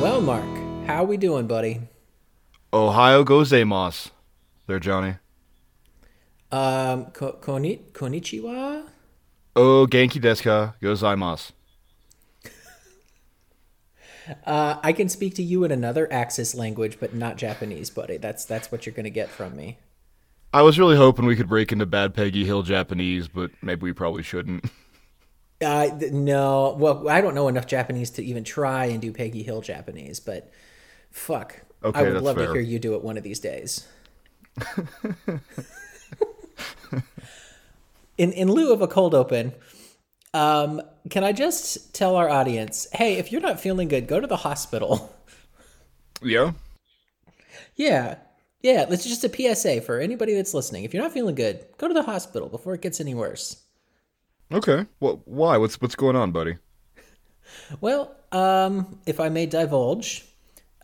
Well, Mark, how we doing, buddy? Ohayo gozaimasu. There, Jonny. Um, ko- koni- konnichiwa? Oh, genki desu ka gozaimasu. Uh, I can speak to you in another Axis language, but not Japanese, buddy. That's that's what you're gonna get from me. I was really hoping we could break into Bad Peggy Hill Japanese, but maybe we probably shouldn't. Uh, no, well, I don't know enough Japanese to even try and do Peggy Hill Japanese, but fuck, I would love to hear you do it one of these days. in in lieu of a cold open, um, can I just tell our audience, hey, if you're not feeling good, go to the hospital. Yeah? yeah, yeah. It's just a PSA for anybody that's listening. If you're not feeling good, go to the hospital before it gets any worse. Okay. Well, why? What's what's going on, buddy? Well, um, if I may divulge,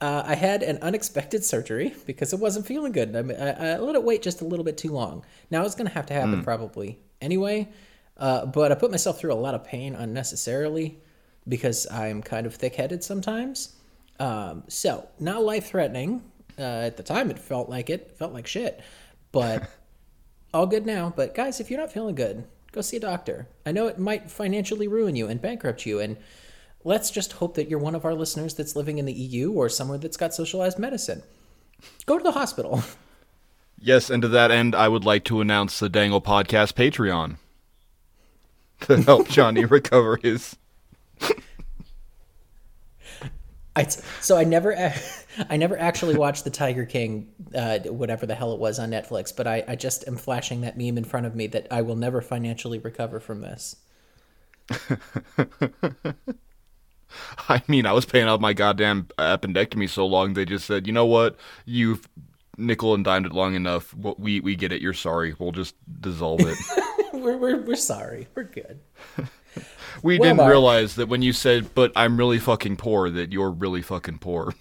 uh, I had an unexpected surgery because it wasn't feeling good. I, I, I let it wait just a little bit too long. Now it's going to have to happen probably anyway, uh, but I put myself through a lot of pain unnecessarily because I'm kind of thick-headed sometimes. Um, so not life-threatening. Uh, at the time, it felt like it felt like shit, but all good now. But guys, if you're not feeling good, go see a doctor. I know it might financially ruin you and bankrupt you, and let's just hope that you're one of our listeners that's living in the EU or somewhere that's got socialized medicine. Go to the hospital. Yes, and to that end, I would like to announce the Dangle Podcast Patreon to help Jonny recover his. I, so I never, I never actually watched the Tiger King, uh, whatever the hell it was on Netflix. But I, I just am flashing that meme in front of me that I will never financially recover from this. I mean, I was paying out my goddamn appendectomy so long, they just said, you know what? You've nickel and dimed it long enough. We, we get it. You're sorry. We'll just dissolve it. we're, we're, we're sorry. We're good. We Well, didn't Mark. realize that when you said, but I'm really fucking poor, that you're really fucking poor.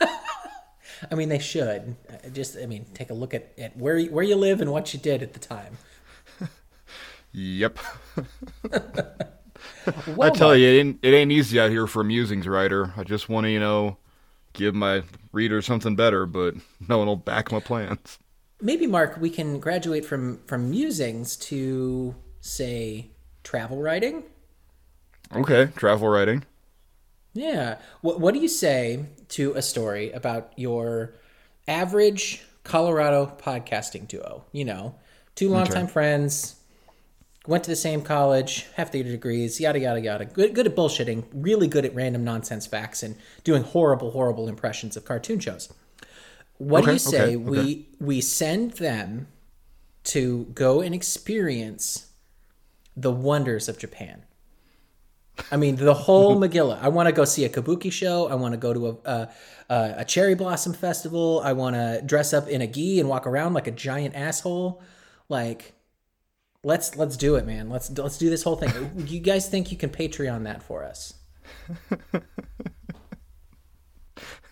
I mean, they should. Just, I mean, take a look at, at where you, where you live and what you did at the time. Yep. Well, I tell Mark, you, it ain't, it ain't easy out here for a musings writer. I just want to, you know, give my reader something better, but no one will back my plans. Maybe Mark, we can graduate from from musings to say travel writing. Okay, travel writing. Yeah. What What do you say to a story about your average Colorado podcasting duo? You know, two longtime friends, went to the same college, half theater degrees, yada yada yada. Good good at bullshitting, really good at random nonsense facts, and doing horrible horrible impressions of cartoon shows. What do you say okay, we we send them to go and experience the wonders of Japan? I mean, the whole Megillah. I want to go see a kabuki show. I want to go to a a, a, a cherry blossom festival. I want to dress up in a gi and walk around like a giant asshole. Like, let's let's do it, man. Let's let's do this whole thing. You guys think you can Patreon that for us?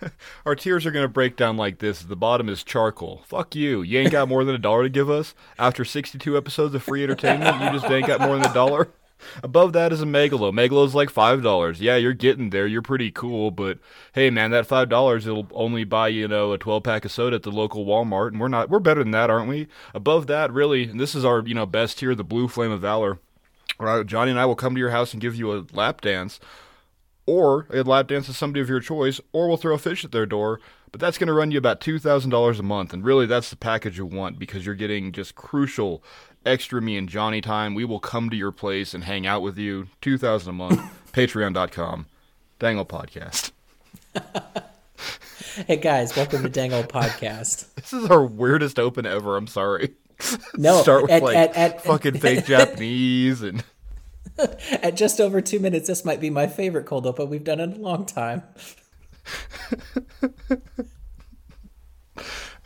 Our tiers are going to break down like this. The bottom is charcoal. Fuck you. You ain't got more than a dollar to give us? After 62 episodes of free entertainment, you just ain't got more than a dollar? Above that is a Megalo. Megalo's like $5. Yeah, you're getting there. You're pretty cool, but hey, man, that $5, it'll only buy, you know, a 12 pack of soda at the local Walmart, and we're not, we're better than that, aren't we? Above that, really, this is our, you know, best tier, the Blue Flame of Valor. Jonny and I will come to your house and give you a lap dance or a lap dance with somebody of your choice, or we'll throw a fish at their door. But that's going to run you about $2,000 a month. And really, that's the package you want because you're getting just crucial extra me and Jonny time. We will come to your place and hang out with you. 2000 a month. Patreon.com. Dangle Podcast. Hey guys, welcome to Dangle Podcast. This is our weirdest open ever. I'm sorry. No, Start with at- like at- at- fucking fake Japanese and. At just over two minutes, this might be my favorite cold open we've done in a long time.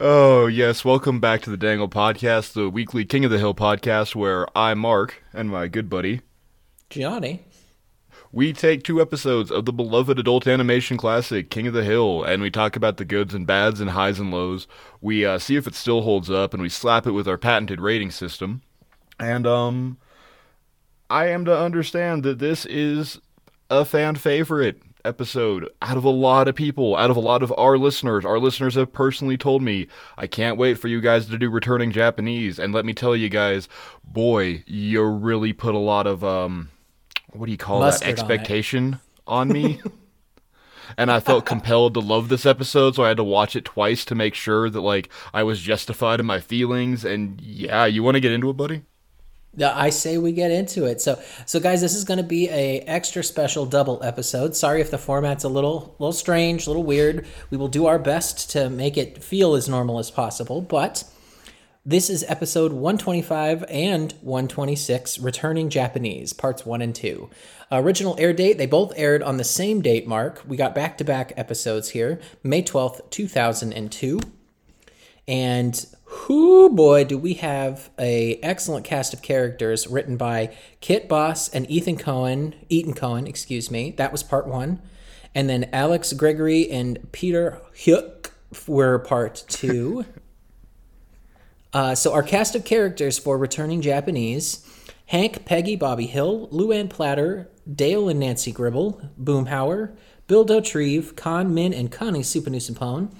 Oh, yes. Welcome back to the Dangle Podcast, the weekly King of the Hill podcast, where I, Mark, and my good buddy, Jonny. we take two episodes of the beloved adult animation classic, King of the Hill, and we talk about the goods and bads and highs and lows. We uh, see if it still holds up, and we slap it with our patented rating system. And, um, I am to understand that this is a fan favorite. episode out of a lot of people, out of a lot of our listeners. Our listeners have personally told me, I can't wait for you guys to do returning Japanese. And let me tell you guys, boy, you really put a lot of um what do you call Mustard that on expectation on, me. and I felt compelled to love this episode, so I had to watch it twice to make sure that like I was justified in my feelings. And yeah, you want to get into it, buddy? I say we get into it. So, so guys, this is going to be a extra special double episode. Sorry if the format's a little, little strange, a little weird. We will do our best to make it feel as normal as possible. But this is episode 125 and 126, returning Japanese, parts one and two. Original air date, they both aired on the same date mark. We got back to back episodes here, May 12th, 2002. And whoo boy, do we have a excellent cast of characters written by Kit Boss and Ethan Cohen, Etan Cohen, excuse me. That was part one. And then Alex Gregory and Peter Huyck were part two. uh, so our cast of characters for returning Japanese Hank, Peggy, Bobby Hill, Luann Platter, Dale and Nancy Gribble, Boomhauer, Bill Dauterive, Kahn Minh and Connie Souphanousinphone,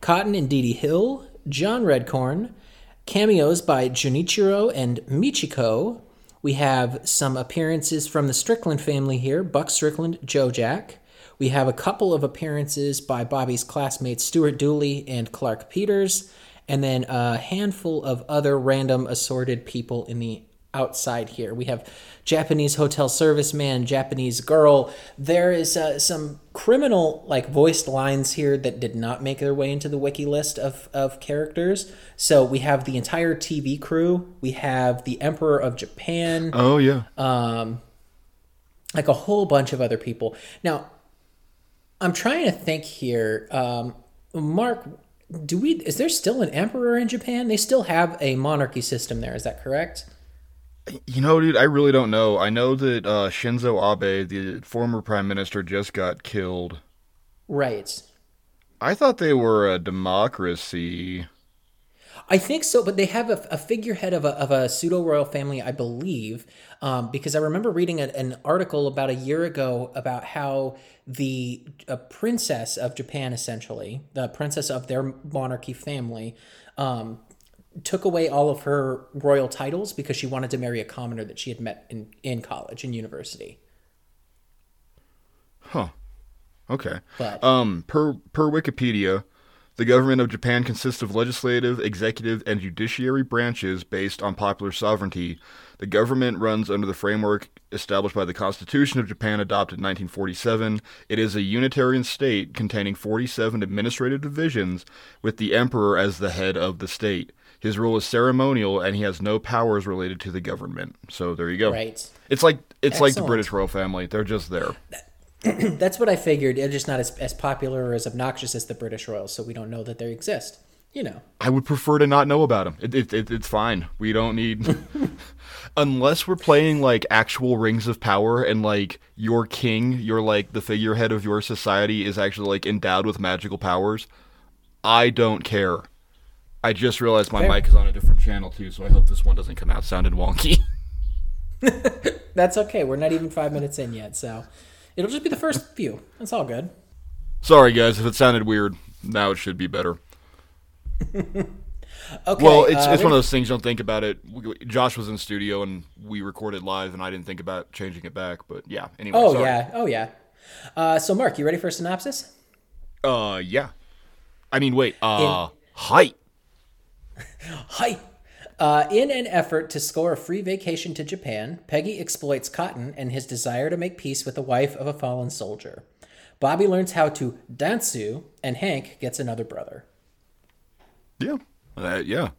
Cotton and Dee Dee Hill, John Redcorn, cameos by Junichiro and Michiko. We have some appearances from the Strickland family here Buck Strickland, Joe Jack. We have a couple of appearances by Bobby's classmates Stuart Dooley and Clark Peters, and then a handful of other random assorted people in the outside here. We have Japanese hotel serviceman, Japanese girl. There is uh, some criminal like voiced lines here that did not make their way into the wiki list of, of characters. So we have the entire TV crew. We have the Emperor of Japan Oh yeah. um, like a whole bunch of other people. Now, I'm trying to think here. Um, Mark, do we? Is there still an emperor in Japan? They still have a monarchy system there. Is that correct? You know, dude, I really don't know. I know that uh, Shinzo Abe, the former prime minister, just got killed. Right. I thought they were a democracy. I think so, but they have a, a figurehead of a, of a pseudo royal family, I believe, um, because I remember reading a, an article about a year ago about how the a princess of Japan, essentially, the princess of their monarchy family, um, took away all of her royal titles because she wanted to marry a commoner that she had met in, in college and university. Huh. Okay. But Um, per per Wikipedia, the government of Japan consists of legislative, executive, and judiciary branches based on popular sovereignty. The government runs under the framework established by the Constitution of Japan adopted in 1947. It is a unitarian state containing 47 administrative divisions with the emperor as the head of the state. His rule is ceremonial and he has no powers related to the government. So there you go. right. It's like it's like the British royal family. They're just there. That's what I figured. They're just not as, as popular or as obnoxious as the British royals, so we don't know that they exist. You know. I would prefer to not know about them. It, it, it, it's fine. We don't need. Unless we're playing like actual Rings of Power and like your king, you're like the figurehead of your society is actually like endowed with magical powers. I don't care. I just realized my Fair. mic is on a different channel too, so I hope this one doesn't come out sounding wonky. That's okay. We're not even five minutes in yet, so it'll just be the first few. That's all good. Sorry guys if it sounded weird. Now it should be better. Okay. Well, it's uh, it's one of those things. Don't think about it. We- Josh was in studio and we recorded live, and I didn't think about changing it back. But yeah. Anyway. Oh sorry. yeah. Oh yeah. Uh, so Mark, you ready for a synopsis? Uh, yeah. I mean, wait. Uh, height. Hi. Uh, in an effort to score a free vacation to Japan, Peggy exploits Cotton and his desire to make peace with the wife of a fallen soldier. Bobby learns how to dansu, and Hank gets another brother. Yeah. Uh, yeah.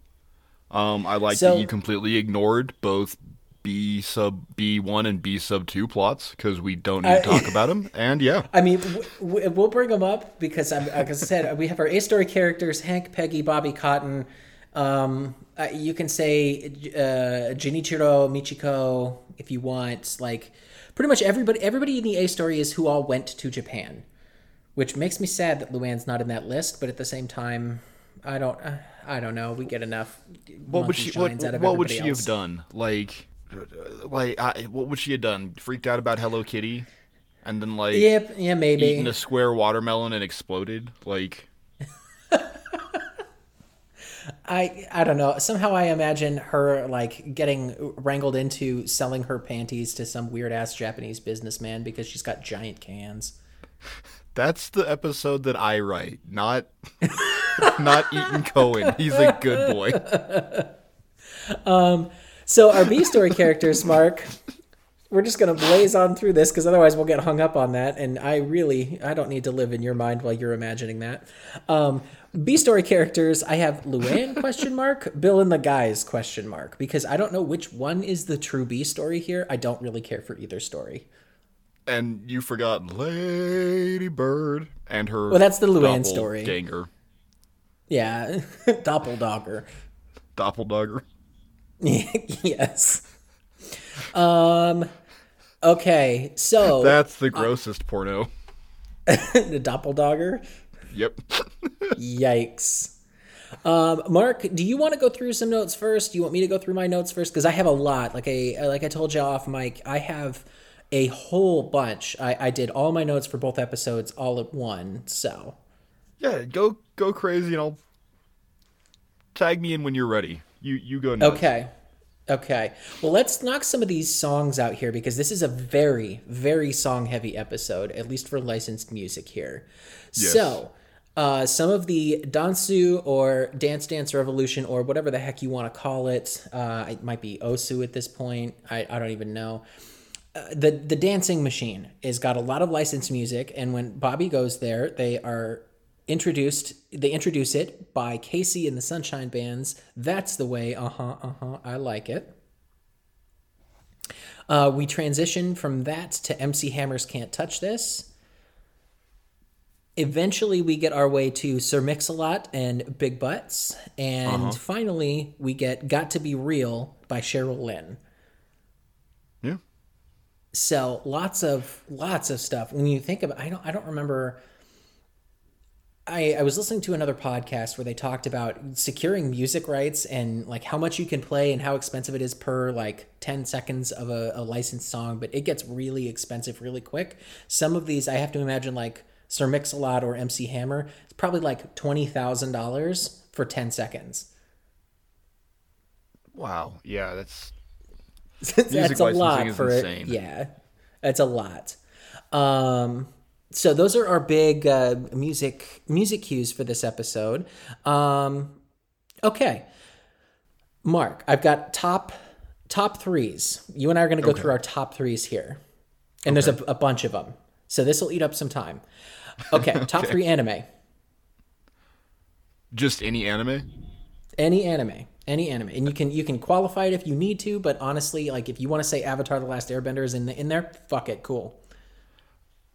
Um, I like So- that you completely ignored both B sub B one and B sub two plots because we don't need to I- talk about them. And yeah, I mean, w- w- we'll bring them up because, I'm, like I said, we have our A story characters: Hank, Peggy, Bobby, Cotton. Um, uh, you can say uh, Junichiro, Michiko, if you want. Like, pretty much everybody. Everybody in the A story is who all went to Japan, which makes me sad that Luann's not in that list. But at the same time, I don't. Uh, I don't know. We get enough. what would she what, out of what would she else. have done? Like, like I, what would she have done? Freaked out about Hello Kitty? and then like Yep, yeah, maybe. eaten a square watermelon and exploded. Like I I don't know. Somehow I imagine her like getting wrangled into selling her panties to some weird ass Japanese businessman because she's got giant cans. that's the episode that I write, not not Etan Cohen. He's a good boy. Um So our B story characters, Mark. We're just gonna blaze on through this because otherwise we'll get hung up on that, and I really I don't need to live in your mind while you're imagining that. Um, B story characters, I have Luann question mark, Bill and the guys question mark because I don't know which one is the true B story here. I don't really care for either story. And you forgot Lady Bird and her. Well, that's the Luann story. Ganger, Yeah, doppeldogger. doppelganger. yes. Um. Okay, so That's the grossest porno. the doppelganger. Yep. Yikes. Um, Mark, do you want to go through some notes first? Do you want me to go through my notes first? Because I have a lot. Like I like I told you off mic, I have a whole bunch. I, I did all my notes for both episodes all at one. So Yeah, go go crazy and I'll tag me in when you're ready. You you go next. okay, okay. Well, let's knock some of these songs out here because this is a very very song heavy episode, at least for licensed music here. Yes. So. Uh, some of the Dansu or Dance Dance Revolution or whatever the heck you want to call it, uh, it might be Osu at this point. I, I don't even know. Uh, the the dancing machine has got a lot of licensed music, and when Bobby goes there, they are introduced. They introduce it by KC and the Sunshine Bands. That's the way. Uh huh. Uh huh. I like it. Uh, we transition from that to MC Hammer's "Can't Touch This." Eventually, we get our way to Sir Mix-a-Lot and Big Butts, and finally, we get "Got to Be Real" by Cheryl Lynn. Yeah. So lots of lots of stuff. When you think about, I don't I don't remember. I, I was listening to another podcast where they talked about securing music rights and like how much you can play and how expensive it is per like 10 seconds of a, a licensed song, but it gets really expensive really quick. Some of these I have to imagine like Sir Mix-a-Lot or MC Hammer, it's probably like $20,000 for 10 seconds. Wow. Yeah, that's that's a lot for insane. it. Yeah, that's a lot. Um, so those are our big uh, music music cues for this episode. Um, okay, Mark, I've got top top threes. You and I are going to go through our top threes here, and there's a, a bunch of them. So this will eat up some time. Okay, top three anime. just any anime. Any anime, any anime, and you can you can qualify it if you need to. But honestly, like if you want to say Avatar: The Last Airbender is in the, in there, fuck it, cool.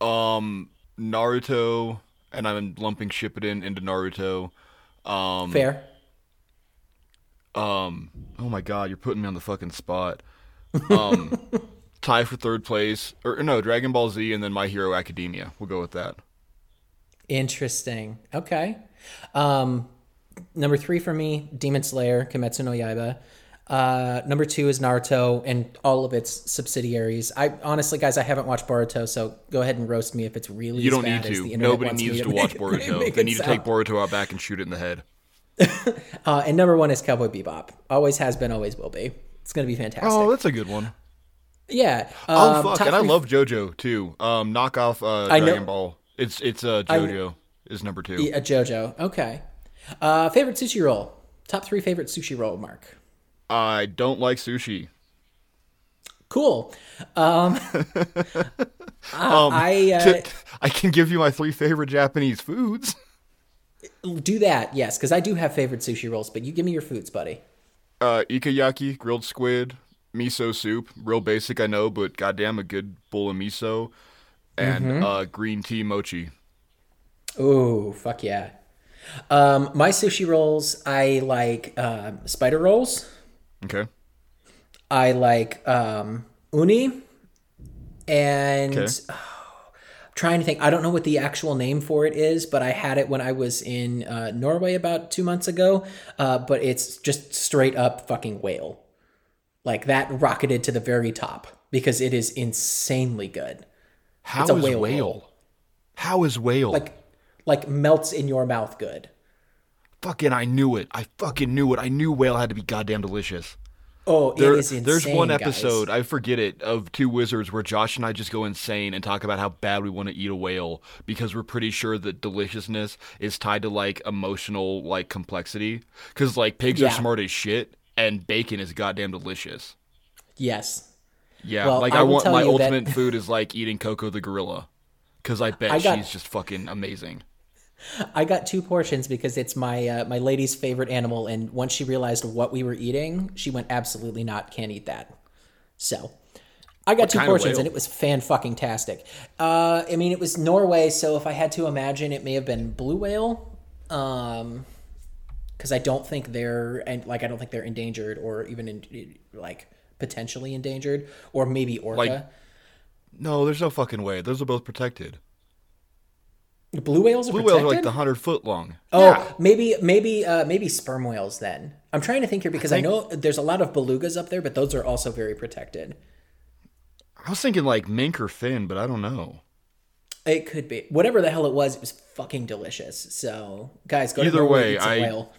Um, Naruto, and I'm lumping Shippuden into Naruto. Um, Fair. um, oh my god, you're putting me on the fucking spot. Um, tie for third place, or no, Dragon Ball Z, and then My Hero Academia. We'll go with that. Interesting. Okay. Um, number three for me, Demon Slayer, Kimetsu no Yaiba. Uh, number two is Naruto and all of its subsidiaries. I honestly, guys, I haven't watched Boruto, so go ahead and roast me if it's really. You don't bad need as to. Nobody needs to make watch it- Boruto. They need to take. Boruto out back and shoot it in the head. Uh, and number one is Cowboy Bebop. Always has been, always will be. It's gonna be fantastic. Oh, that's a good one. yeah. Oh um, fuck, and I love JoJo too. Um, knock off uh, I know- Dragon Ball. It's it's uh JoJo is number two. Yeah, JoJo. Okay. Uh, favorite sushi roll. Top three favorite sushi roll. Mark. I don't like sushi. Cool. Um, Um, I uh, t- I can give you my three favorite Japanese foods. do that. Yes, because I do have favorite sushi rolls. But you give me your foods, buddy. Uh, ikayaki, grilled squid, miso soup. Real basic, I know, but goddamn, a good bowl of miso, and Mm-hmm. uh, green tea mochi. Ooh, fuck yeah. Um, my sushi rolls, I like um, spider rolls. Okay. I like um, uni, and Okay. oh, I'm trying to think. I don't know what the actual name for it is, but I had it when I was in uh, Norway about two months ago. Uh, but it's just straight up fucking whale. Like that rocketed to the very top because it is insanely good. How It's a is whale whale? How is whale? Like like melts in your mouth good. Fucking, I knew it. I fucking knew it. I knew whale had to be goddamn delicious. Oh, There- it is insane. there's one guys. episode I forget it of two wizards where Josh and I just go insane and talk about how bad we want to eat a whale because we're pretty sure that deliciousness is tied to like emotional like complexity. Because like pigs Yeah. are smart as shit and bacon is goddamn delicious. Yes. Yeah, Well, like I I, want my you that- ultimate food is like eating Coco the gorilla because I bet I got- she's just fucking amazing. I got two portions because it's my uh, my lady's favorite animal, and once she realized what we were eating, she went absolutely not. Can't eat that. So I got two portions, and it was fan fucking tastic. Uh, I mean, it was Norway, so if I had to imagine, it may have been blue whale. Um, because I don't think they're and like I don't think they're endangered or even in, like potentially endangered, or maybe orca. Like- No, there's no fucking way. Those are both protected. Blue whales are Blue protected. whales are like the hundred foot long. Oh, Yeah. maybe maybe uh, maybe sperm whales then. I'm trying to think here because I, think- know there's a lot of belugas up there, but those are also very protected. I was thinking like minke or fin, but I don't know. It could be whatever the hell it was. It was fucking delicious. So guys, go Either Norway, way, I- whale.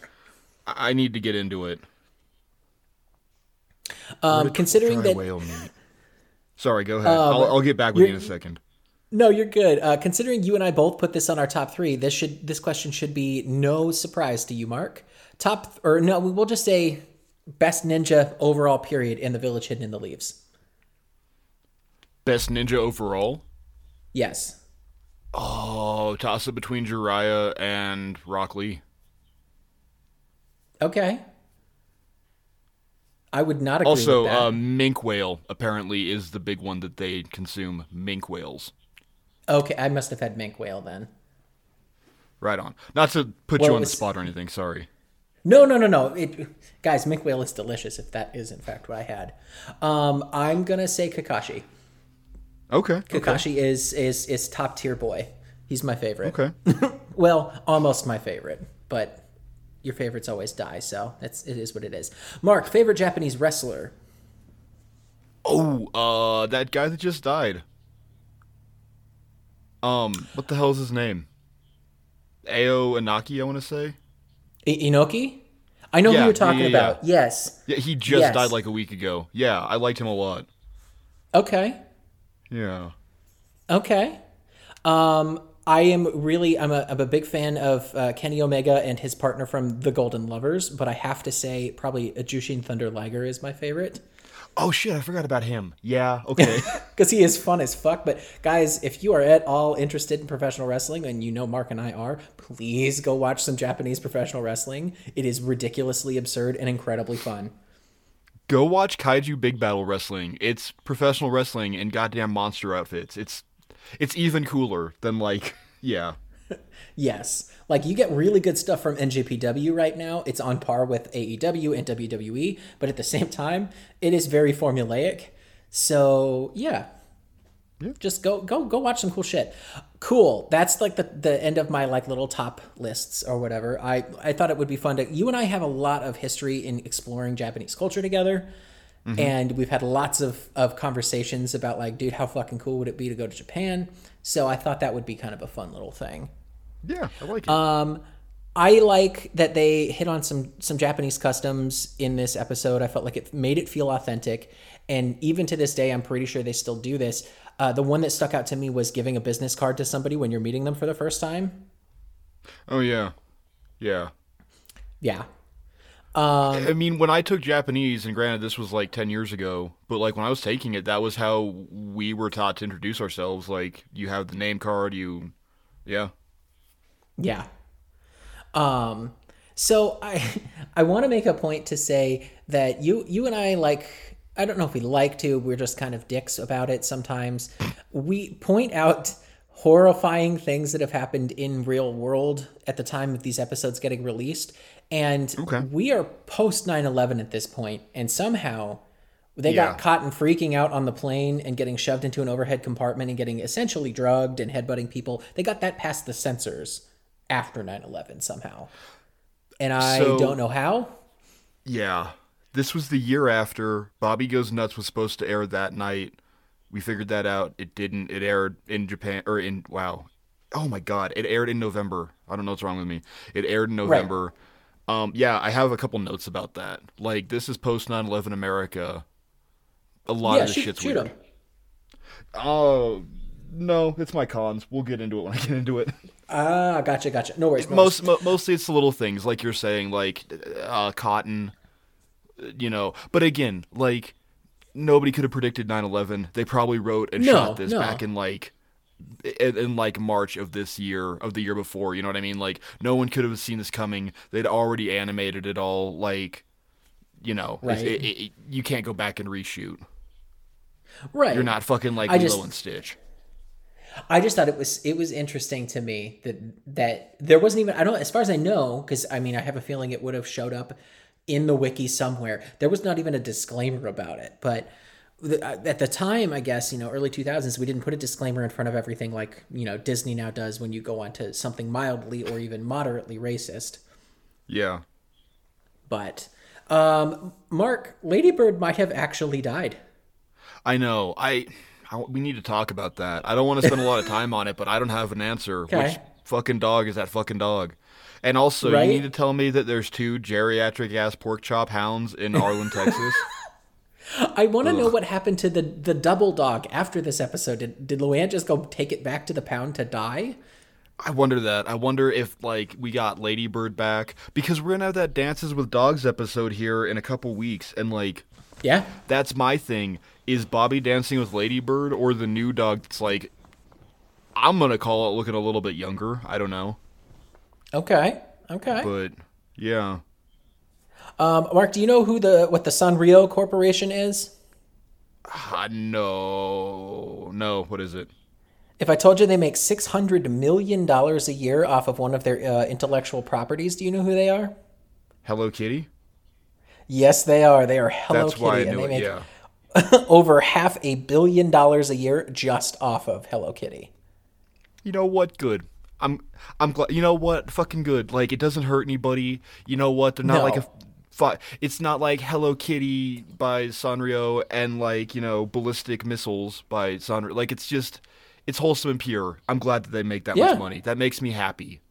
I I need to get into it. Um, considering that whale meat. Sorry, go ahead. I'll, I'll get back with you in a second. No, you're good. Uh, considering you and I both put this on our top three, this should this question should be no surprise to you, Mark. Top or no, we will just say best ninja overall period in the village hidden in the leaves. Best ninja overall. Yes. Oh, toss it between Jiraiya and Rock Lee. Okay. I would not agree Also, with that. uh, minke whale apparently is the big one that they consume. Minke whales. Okay, I must have had minke whale then. Right on. Not to put Well, you on the spot or anything. Sorry. No, no, no, no. It, guys, minke whale is delicious. If that is in fact what I had, um, I'm gonna say Kakashi. Okay. Okay. Kakashi is is is top tier boy. He's my favorite. Okay. Well, almost my favorite, but your favorites always die, so it's it is what it is. Mark, favorite Japanese wrestler. Oh, uh, that guy that just died. Um, what the hell is his name? Ao Inaki, I want to say. I- Inoki. I know Yeah, who you're yeah, talking yeah, about. Yes. Yeah, he just Yes. died like a week ago. Yeah, I liked him a lot. Okay. Yeah. Okay. Um, I am really I'm a, I'm a big fan of uh, Kenny Omega and his partner from The Golden Lovers, but I have to say probably Jushin Thunder Liger is my favorite Oh shit, I forgot about him. Yeah. Okay. because he is fun as fuck. But guys, if you are at all interested in professional wrestling, and you know Mark and I are, please go watch some Japanese professional wrestling. It is ridiculously absurd and incredibly fun. Go watch Kaiju Big Battel Wrestling. It's professional wrestling in goddamn monster outfits. It's it's even cooler than like yeah. Yes. Like you get really good stuff from NJPW right now. It's on par with AEW and WWE, but at the same time, it is very formulaic. So, yeah. Just go go go watch some cool shit. Cool. That's like the the end of my like little top lists or whatever. I I thought it would be fun to you and I have a lot of history in exploring Japanese culture together. And we've had lots of, of conversations about like, dude, how fucking cool would it be to go to Japan? So I thought that would be kind of a fun little thing. Yeah, I like it. Um, I like that they hit on some some Japanese customs in this episode. I felt like it made it feel authentic, and even to this day, I'm pretty sure they still do this. Uh, the one that stuck out to me was giving a business card to somebody when you're meeting them for the first time. oh yeah. Yeah. Yeah, Um, I mean, when I took Japanese, and granted this was like 10 years ago, but like when I was taking it, that was how we were taught to introduce ourselves. Like, you have the name card, you. Yeah. Yeah. Um so I I want to make a point to say that you you and I like I don't know if we like to, we're just kind of dicks about it sometimes. We point out horrifying things that have happened in real world at the time of these episodes getting released and Okay. we are post 9/11 at this point and somehow they Yeah. got caught and freaking out on the plane and getting shoved into an overhead compartment and getting essentially drugged and headbutting people. They got that past the censors after 9/11 somehow. And I So- don't know how. Yeah. This was the year after Bobby Goes Nuts was supposed to air that night. We figured that out. It didn't. It aired in Japan or in wow. Oh my god! It aired in November. I don't know what's wrong with me. It aired in November. Right. Um, yeah, I have a couple notes about that. Like this is post 9/11 America. A lot yeah, of the shit's shoot weird. Oh no, it's my cons. We'll get into it when I get into it. Ah, gotcha, gotcha. No worries. Most mo- mostly it's the little things like you're saying, like uh, cotton. You know, but again, like nobody could have predicted 9/11. They probably wrote and no, shot this no. back in like in, in, like March of this year of the year before. You know what I mean? Like no one could have seen this coming. They'd already animated it all. Like you know, right. it, it, it, you can't go back and reshoot. Right. You're not fucking like I Lilo just, and Stitch. I just thought it was it was interesting to me that that there wasn't even I don't as far as I know because I mean I have a feeling it would have showed up in the wiki somewhere. There was not even a disclaimer about it, but the, uh, at the time, I guess you know, early two thousands, we didn't put a disclaimer in front of everything like you know Disney now does when you go on to something mildly or even moderately racist. Yeah. But um, Mark, Ladybird might have actually died. I know. I, I, we need to talk about that. I don't want to spend a lot of time on it, but I don't have an answer. Okay. Which fucking dog is that fucking dog? And also, right? you need to tell me that there's two geriatric ass pork chop hounds in Arlen, Texas. I want to know what happened to the the double dog after this episode. Did did Luann just go take it back to the pound to die? I wonder that. I wonder if like we got Ladybird back because we're gonna have that Dances with Dogs episode here in a couple weeks, and like, yeah, that's my thing. Is Bobby dancing with Ladybird or the new dog? That's like, I'm gonna call it looking a little bit younger. I don't know. Okay. Okay. But yeah. Um, Mark, do you know who the what the Sanrio Corporation is? Uh, no, no. What is it? If I told you they make six hundred million dollars a year off of one of their uh, intellectual properties, do you know who they are? Hello Kitty. Yes, they are. They are Hello That's Kitty, why I knew and they it, make yeah. over half a billion dollars a year just off of Hello Kitty. You know what? Good. I'm I'm glad. You know what? Fucking good. Like it doesn't hurt anybody. You know what? They're not no. like a it's not like Hello Kitty by Sanrio and like you know ballistic missiles by Sanrio. Like it's just it's wholesome and pure. I'm glad that they make that yeah. much money. That makes me happy.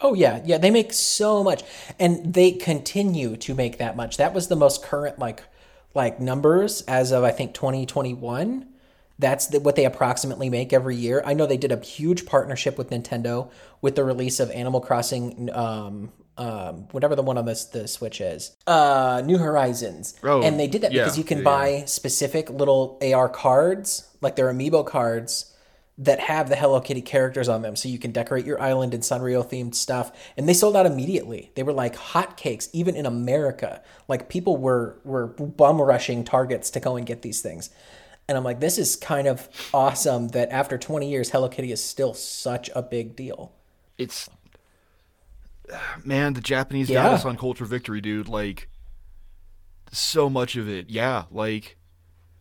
Oh yeah, yeah. They make so much, and they continue to make that much. That was the most current like like numbers as of I think 2021. That's the, what they approximately make every year. I know they did a huge partnership with Nintendo with the release of Animal Crossing um, um, whatever the one on this the Switch is, uh, New Horizons, oh, and they did that yeah, because you can yeah, buy yeah. specific little AR cards, like their amiibo cards that have the Hello Kitty characters on them, so you can decorate your island in Sanrio themed stuff. And they sold out immediately. They were like hotcakes, even in America. Like people were were bum rushing Targets to go and get these things. And I'm like, this is kind of awesome that after 20 years, Hello Kitty is still such a big deal. It's man, the Japanese yeah. got us on Culture Victory, dude. Like, so much of it. Yeah, like,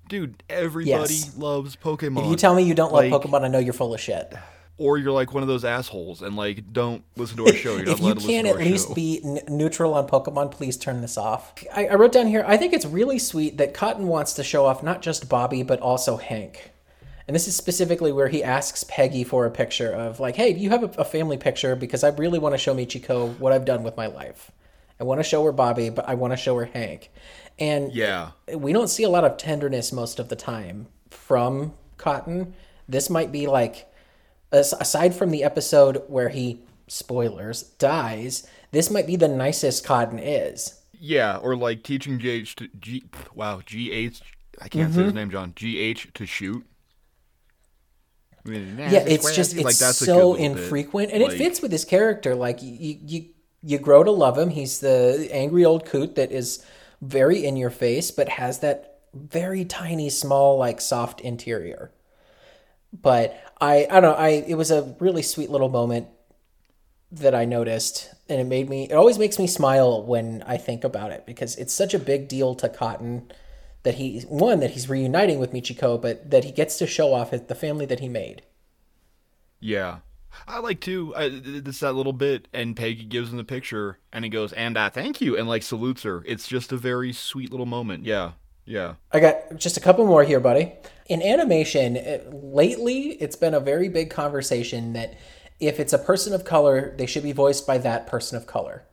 dude, everybody yes. loves Pokemon. If you tell me you don't like, love Pokemon, I know you're full of shit. Or you're like one of those assholes and like don't listen to our show. You're if you can't at least show. be n- neutral on Pokemon, please turn this off. I, I wrote down here. I think it's really sweet that Cotton wants to show off not just Bobby but also Hank. And this is specifically where he asks Peggy for a picture of, like, hey, do you have a, a family picture? Because I really want to show Michiko what I've done with my life. I want to show her Bobby, but I want to show her Hank. And yeah, we don't see a lot of tenderness most of the time from Cotton. This might be like, aside from the episode where he, spoilers, dies, this might be the nicest Cotton is. Yeah, or like teaching GH to G, wow, GH, I can't mm-hmm. say his name, John, GH to shoot yeah, it's just it's like, so infrequent, and like, it fits with his character. Like you, you, you grow to love him. He's the angry old coot that is very in your face, but has that very tiny, small, like soft interior. But I, I don't know. I it was a really sweet little moment that I noticed, and it made me. It always makes me smile when I think about it because it's such a big deal to Cotton that he one that he's reuniting with Michiko, but that he gets to show off the family that he made. Yeah, I like too. Uh, it's that little bit, and Peggy gives him the picture, and he goes, "And I thank you," and like salutes her. It's just a very sweet little moment. Yeah, Yeah. I got just a couple more here, buddy. In animation, it, lately, it's been a very big conversation that if it's a person of color, they should be voiced by that person of color.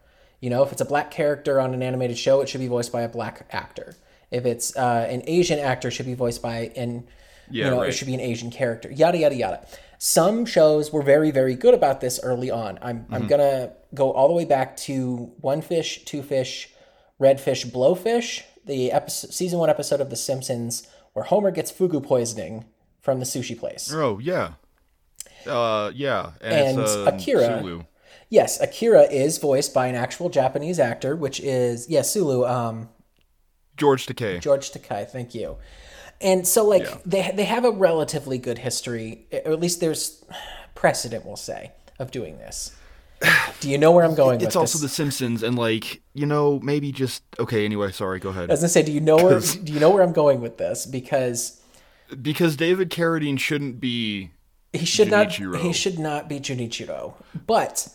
You know, if it's a black character on an animated show, it should be voiced by a black actor. If it's uh, an Asian actor, it should be voiced by an Yeah, you know, it should be an Asian character. Yada yada yada. Some shows were very very good about this early on. I'm Mm-hmm. I'm gonna go all the way back to One Fish, Two Fish, Red Fish, Blowfish, the episode, season one episode of The Simpsons, where Homer gets fugu poisoning from the sushi place. Oh yeah. Uh yeah, and, And it's, uh, Akira. Sulu. Yes, Akira is voiced by an actual Japanese actor, which is yes, Sulu. Um, George Takei. George Takei, thank you. And so, like, Yeah. they they have a relatively good history, or at least there's precedent, we'll say, of doing this. Do you know where I'm going It's also this? The Simpsons, and like you know, maybe just okay. Anyway, sorry. Go ahead. As I was gonna say, do you know where do you know where I'm going with this? Because Because David Carradine shouldn't be. he should not Junichiro. he should not be Junichiro. But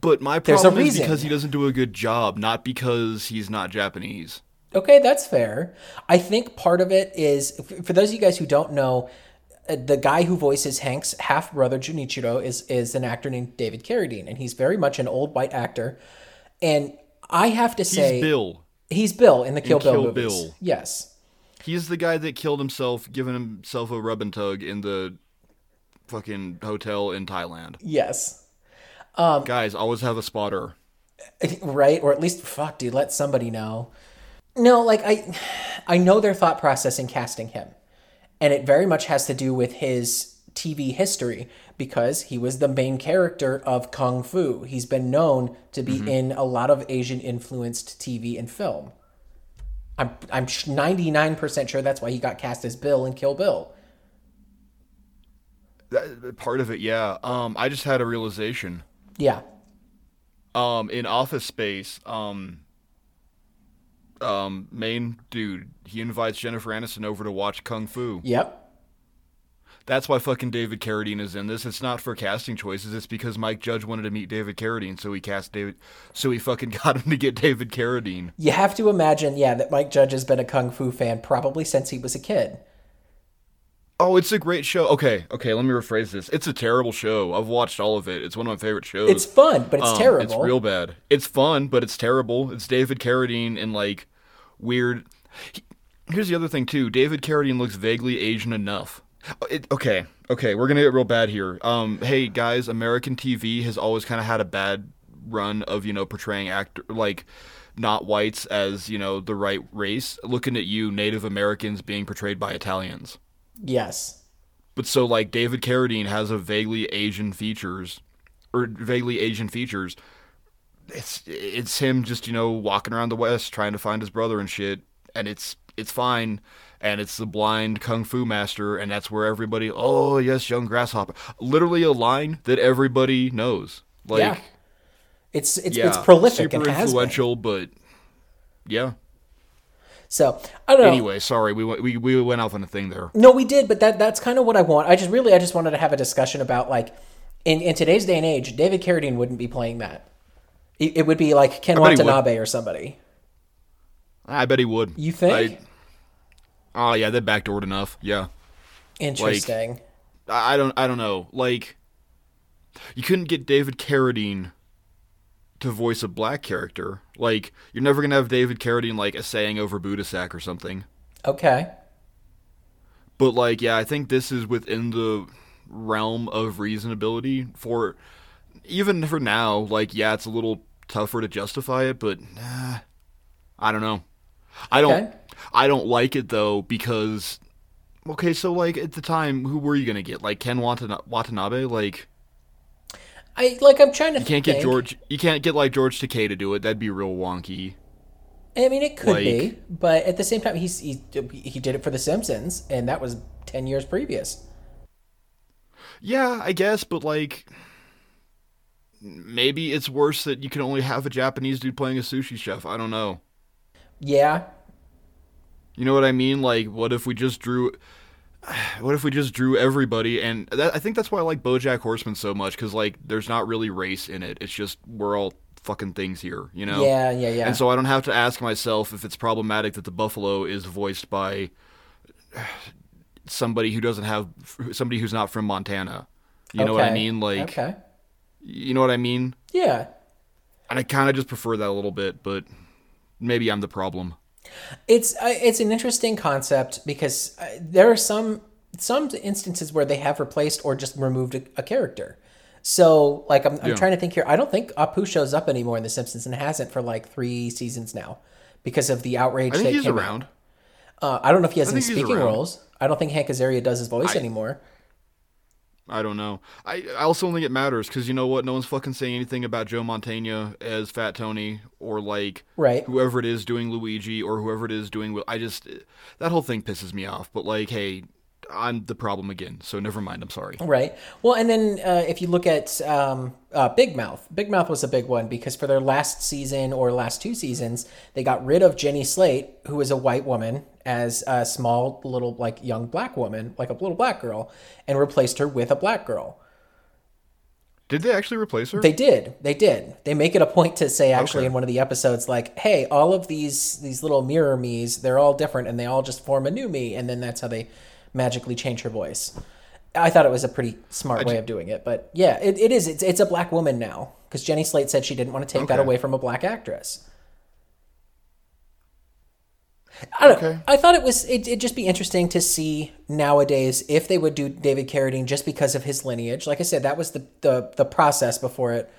But my problem is reason. because he doesn't do a good job, not because he's not Japanese. Okay, that's fair. I think part of it is for those of you guys who don't know, Uh, the guy who voices Hank's half brother Junichiro is is an actor named David Carradine, and he's very much an old white actor. And I have to say, He's Bill. he's Bill in the Kill Bill Kill movies. Bill. Yes, He's the guy that killed himself, giving himself a rub and tug in the fucking hotel in Thailand. yes, um, Guys, always have a spotter. right, or at least fuck, dude, let somebody know. No, like I, I know their thought process in casting him, and it very much has to do with his TV history because he was the main character of Kung Fu. He's been known to be in a lot of Asian influenced TV and film. I'm I'm ninety nine percent sure that's why he got cast as Bill in Kill Bill. That, part of it, yeah. Um, I just had a realization. Yeah, Um, in Office Space, um, um, main dude, he invites Jennifer Aniston over to watch Kung Fu. yep, That's why fucking David Carradine is in this. It's not for casting choices. It's because Mike Judge wanted to meet David Carradine, so he cast David. So he fucking got him to get David Carradine. you have to imagine, yeah, that Mike Judge has been a Kung Fu fan probably since he was a kid. Oh, it's a great show. Okay, okay. Let me rephrase this. It's a terrible show. I've watched all of it. It's one of my favorite shows. It's fun, but it's Um, terrible. It's real bad. It's fun, but it's terrible. It's David Carradine and like weird. he- Here's the other thing too. David Carradine looks vaguely Asian enough. Uh, It, okay, okay, we're gonna get real bad here. Um, hey guys, American TV has always kind of had a bad run of you know portraying actor like not whites as you know the right race. Looking at you, Native Americans being portrayed by Italians. Yes. But so like David Carradine has a vaguely Asian features or vaguely Asian features. It's it's him just, you know, walking around the West trying to find his brother and shit and it's it's fine and it's the blind kung fu master and that's where everybody oh yes young grasshopper literally a line that everybody knows like yeah. It's it's yeah, it's prolific super and has influential but yeah So I don't know. anyway sorry we went we, we went off on a thing there No, we did, but that that's kind of what I want. I just really I just wanted to have a discussion about like in, in today's day and age, David Carradine wouldn't be playing that. It, it would be like Ken I bet he would. Watanabe or somebody. I bet he would You think? I, oh yeah they backdoored enough yeah Interesting. I I don't I don't know. Like you couldn't get David Carradine to voice a black character. Like you're never gonna have David Carradine like saying over Budasak or something. okay. But like yeah, I think this is within the realm of reasonability for even for now. Like yeah, it's a little tougher to justify it, but nah, I don't know. I don't Okay. I don't like it though because okay, so like at the time, who were you gonna get? Like Ken Watanabe? Like I like I'm trying to You can't get George. You can't get like George Takei to do it. That'd be real wonky. I mean, it could like- be, but at the same time, he's he, he did it for The Simpsons, and that was ten years previous. Yeah, I guess, but like, maybe it's worse that you can only have a Japanese dude playing a sushi chef. I don't know. Yeah, You know what I mean? Like, what if we just drew? What if we just drew everybody? And that, I think that's why I like BoJack Horseman so much because like, there's not really race in it. It's just we're all fucking things here, you know? Yeah, yeah, yeah. And so I don't have to ask myself if it's problematic that the buffalo is voiced by somebody who doesn't have somebody who's not from Montana. You know what I mean? Like, okay. You know what I mean? Yeah. And I kind of just prefer that a little bit, but maybe I'm the problem. It's uh, it's an interesting concept because uh, there are some some instances where they have replaced or just removed a, a character. So, like, I'm, I'm Yeah. trying to think here. I don't think Apu shows up anymore in The Simpsons and hasn't for like three seasons now because of the outrage I think that he's came around. Uh, I don't know if he has I any speaking roles. I don't think Hank Azaria does his voice I- anymore. I don't know. I, I also don't think it matters because you know what? No one's fucking saying anything about Joe Mantegna as Fat Tony or like Right. whoever it is doing Luigi or whoever it is doing. I just that whole thing pisses me off. But like, hey, I'm the problem again. So never mind. I'm sorry. Right. Well, and then uh, if you look at um, uh, Big Mouth, Big Mouth was a big one because for their last season or last two seasons, they got rid of Jenny Slate, who was a white woman, as a small little like young black woman, like a little black girl, and replaced her with a black girl. Did they actually replace her? They did. They did. They make it a point to say actually Okay. in one of the episodes, like, "Hey, all of these these little mirror me's, they're all different, and they all just form a new me." And then that's how they magically change her voice. I thought it was a pretty smart way of doing it, but yeah, it, it is. It's, it's a black woman now because Jenny Slate said she didn't want to take that away from a black actress. I don't know. Okay. I thought it was it, it'd just be interesting to see nowadays if they would do David Carradine just because of his lineage. Like I said, that was the the, the process before it.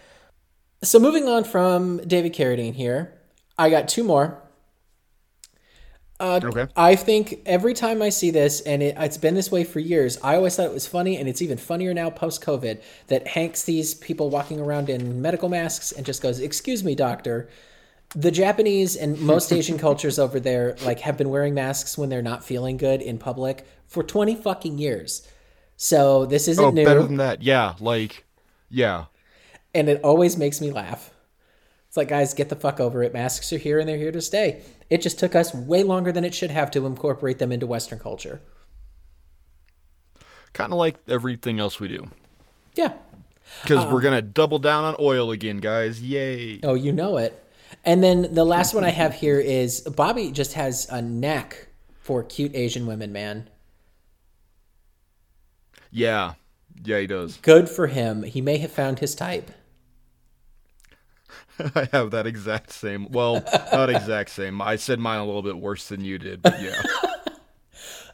So moving on from David Carradine here, I got two more. Uh, okay. I think every time I see this, and it, it's been this way for years, I always thought it was funny, and it's even funnier now post COVID that Hank sees people walking around in medical masks and just goes, "Excuse me, doctor." The Japanese and most Asian cultures over there like have been wearing masks when they're not feeling good in public for twenty fucking years. So this isn't Oh, new, better than that. Yeah, like, yeah. and it always makes me laugh. It's like, guys, get the fuck over it. Masks are here, and they're here to stay. It just took us way longer than it should have to incorporate them into Western culture. Kind of like everything else we do. Yeah. Because we're um, gonna double down on oil again, guys. Yay! Oh, you know it. And then the last one I have here is Bobby just has a knack for cute Asian women, man. Yeah, yeah, he does. Good for him. He may have found his type. I have that exact same. Well, not exact same. I said mine a little bit worse than you did, but yeah.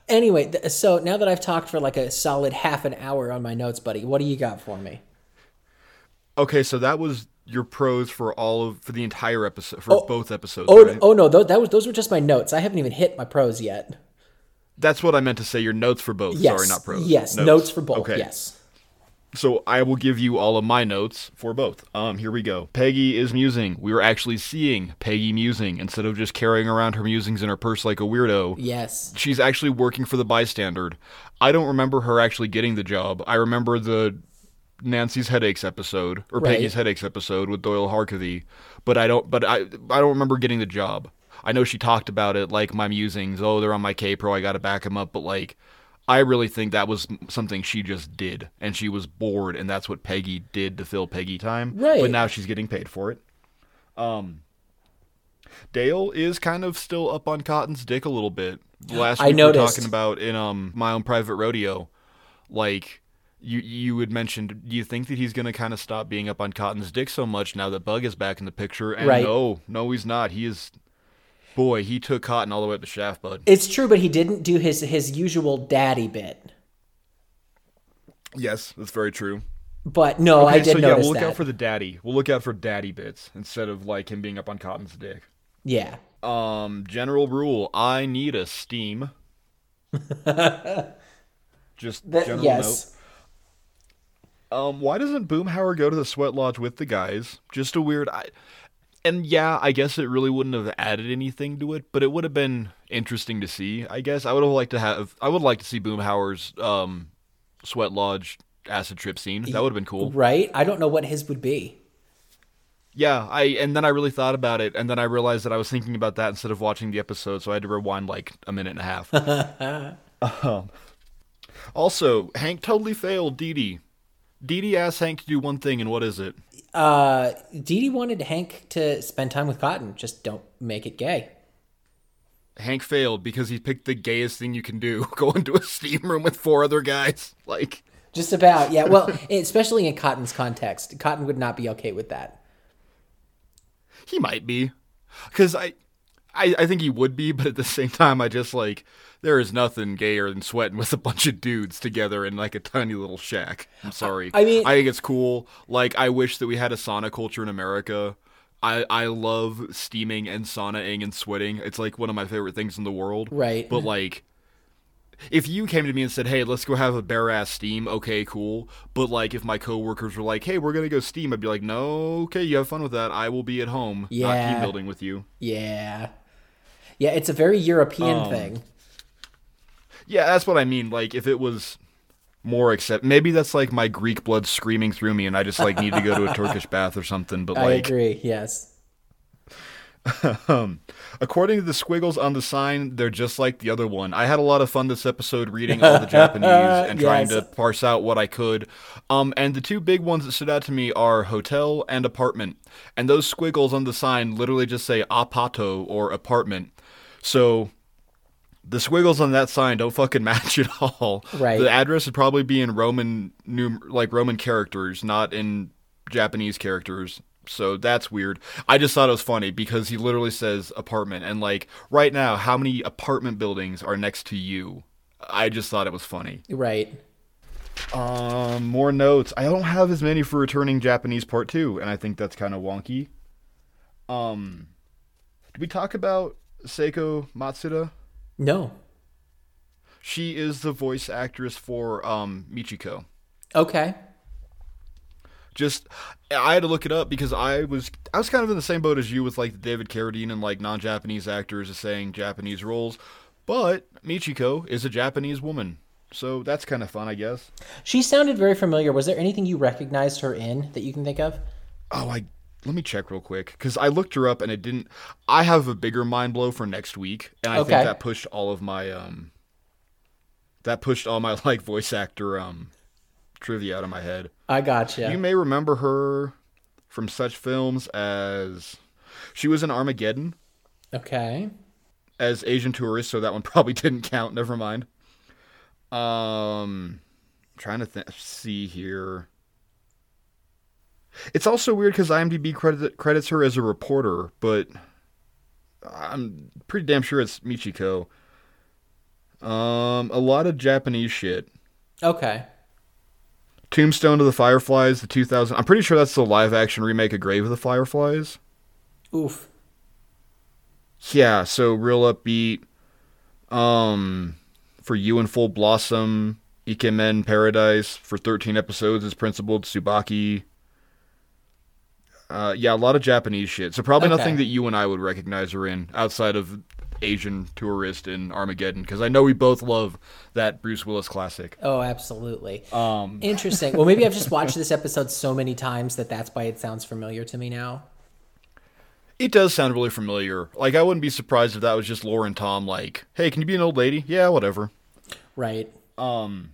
Anyway, th- so now that I've talked for like a solid half an hour on my notes, buddy, what do you got for me? Okay, so that was your pros for all of for the entire episode for oh, both episodes. Oh, right? oh no, those, that was those were just my notes. I haven't even hit my pros yet. That's what I meant to say. Your notes for both. Yes, Sorry, not pros. Yes, notes, for both. Okay. Yes. So I will give you all of my notes for both. Um, here we go. Peggy is musing. We were actually seeing Peggy musing instead of just carrying around her musings in her purse like a weirdo. Yes. She's actually working for the bystander. I don't remember her actually getting the job. I remember the Nancy's headaches episode or Right. Peggy's headaches episode with Doyle Harkavy, but I don't. But I I don't remember getting the job. I know she talked about it like my musings. Oh, they're on my K Pro. I got to back them up. But like, I really think that was something she just did, and she was bored, and that's what Peggy did to fill Peggy time. Right. But now she's getting paid for it. Um. Dale is kind of still up on Cotton's dick a little bit. Last I week we were talking about in um my own private rodeo, like you you had mentioned. Do you think that he's gonna kind of stop being up on Cotton's dick so much now that Bug is back in the picture? And Right. no, no, he's not. He is. Boy, he took Cotton all the way up the shaft, bud. It's true, but he didn't do his his usual daddy bit. Yes, that's very true. But no, I Okay, did so yeah, we'll look that. out for the daddy. We'll look out for daddy bits instead of like him being up on Cotton's dick. yeah. Um, general rule: I need a steam. Just That- general yes. note. Um, why doesn't Boomhauer go to the sweat lodge with the guys? Just a weird. I, and yeah, I guess it really wouldn't have added anything to it, but it would have been interesting to see. I guess I would have liked to have. I would like to see Boomhauer's um, sweat lodge acid trip scene. That would have been cool. Right? I don't know what his would be. Yeah, I and then I really thought about it, and then I realized that I was thinking about that instead of watching the episode, so I had to rewind like a minute and a half. um, also, Hank totally failed Dee Dee. Dee Dee asked Hank to do one thing, and what is it? Uh, Dee Dee wanted Hank to spend time with Cotton. Just don't make it gay. Hank failed because he picked the gayest thing you can do: go into a steam room with four other guys. Like, Just about, yeah. Well, especially in Cotton's context, Cotton would not be okay with that. he might be, because I, I, I think he would be, but at the same time, I just like there is nothing gayer than sweating with a bunch of dudes together in like a tiny little shack. I'm sorry. I mean- I think it's cool. Like, I wish that we had a sauna culture in America. I, I love steaming and saunaing and sweating. It's like one of my favorite things in the world. Right. But like, if you came to me and said, "Hey, let's go have a bare ass steam," okay, cool. But like, if my coworkers were like, "Hey, we're gonna go steam," I'd be like, "No, okay, you have fun with that. I will be at home, not Yeah. team building with you." Yeah. Yeah, it's a very European Um, thing. Yeah, that's what I mean. Like, if it was more accept, maybe that's like my Greek blood screaming through me, and I just like need to go to a Turkish bath or something. But I like, I agree. Yes. According to the squiggles on the sign, they're just like the other one. I had a lot of fun this episode reading all the Japanese and trying to parse out what I could. Um, and the two big ones that stood out to me are hotel and apartment. And those squiggles on the sign literally just say apato or apartment. So the squiggles on that sign don't fucking match at all. Right. The address would probably be in Roman num- like Roman characters, not in Japanese characters. So that's weird. I just thought it was funny because he literally says apartment and like right now how many apartment buildings are next to you? I just thought it was funny. Right. Um more notes. I don't have as many for returning Japanese part 2 and I think that's kind of wonky. Um did we talk about Seiko Matsuda? No. She is the voice actress for um, Michiko. Okay. Just, I had to look it up because I was I was kind of in the same boat as you with like David Carradine and like non-Japanese actors saying Japanese roles, but Michiko is a Japanese woman, so that's kind of fun, I guess. She sounded very familiar. Was there anything you recognized her in that you can think of? Oh, I let me check real quick because I looked her up and it didn't. I have a bigger mind blow for next week, and I Okay. think that pushed all of my um. That pushed all my like voice actor um, trivia out of my head. I gotcha. You may remember her from such films as she was in Armageddon okay. as Asian tourist, so that one probably didn't count. Never mind. Um, I'm trying to th- see here. It's also weird because IMDb credit- credits her as a reporter, but I'm pretty damn sure it's Michiko. Um, a lot of Japanese shit. Okay. Tombstone of the Fireflies, the 2000. I'm pretty sure that's the live action remake of Grave of the Fireflies. Oof. Yeah, so real upbeat. Um, for you and Full Blossom, Ikemen Paradise for 13 episodes is principal Tsubaki. Uh, yeah, a lot of Japanese shit. So probably Okay. nothing that you and I would recognize her in outside of Asian Tourist and Armageddon, because I know we both love that Bruce Willis classic. Oh, absolutely. Um, Interesting. Well, maybe I've just watched this episode so many times that that's why it sounds familiar to me now. It does sound really familiar. Like I wouldn't be surprised if that was just Lauren Tom. Like, hey, can you be an old lady? Yeah, whatever. Right. Um.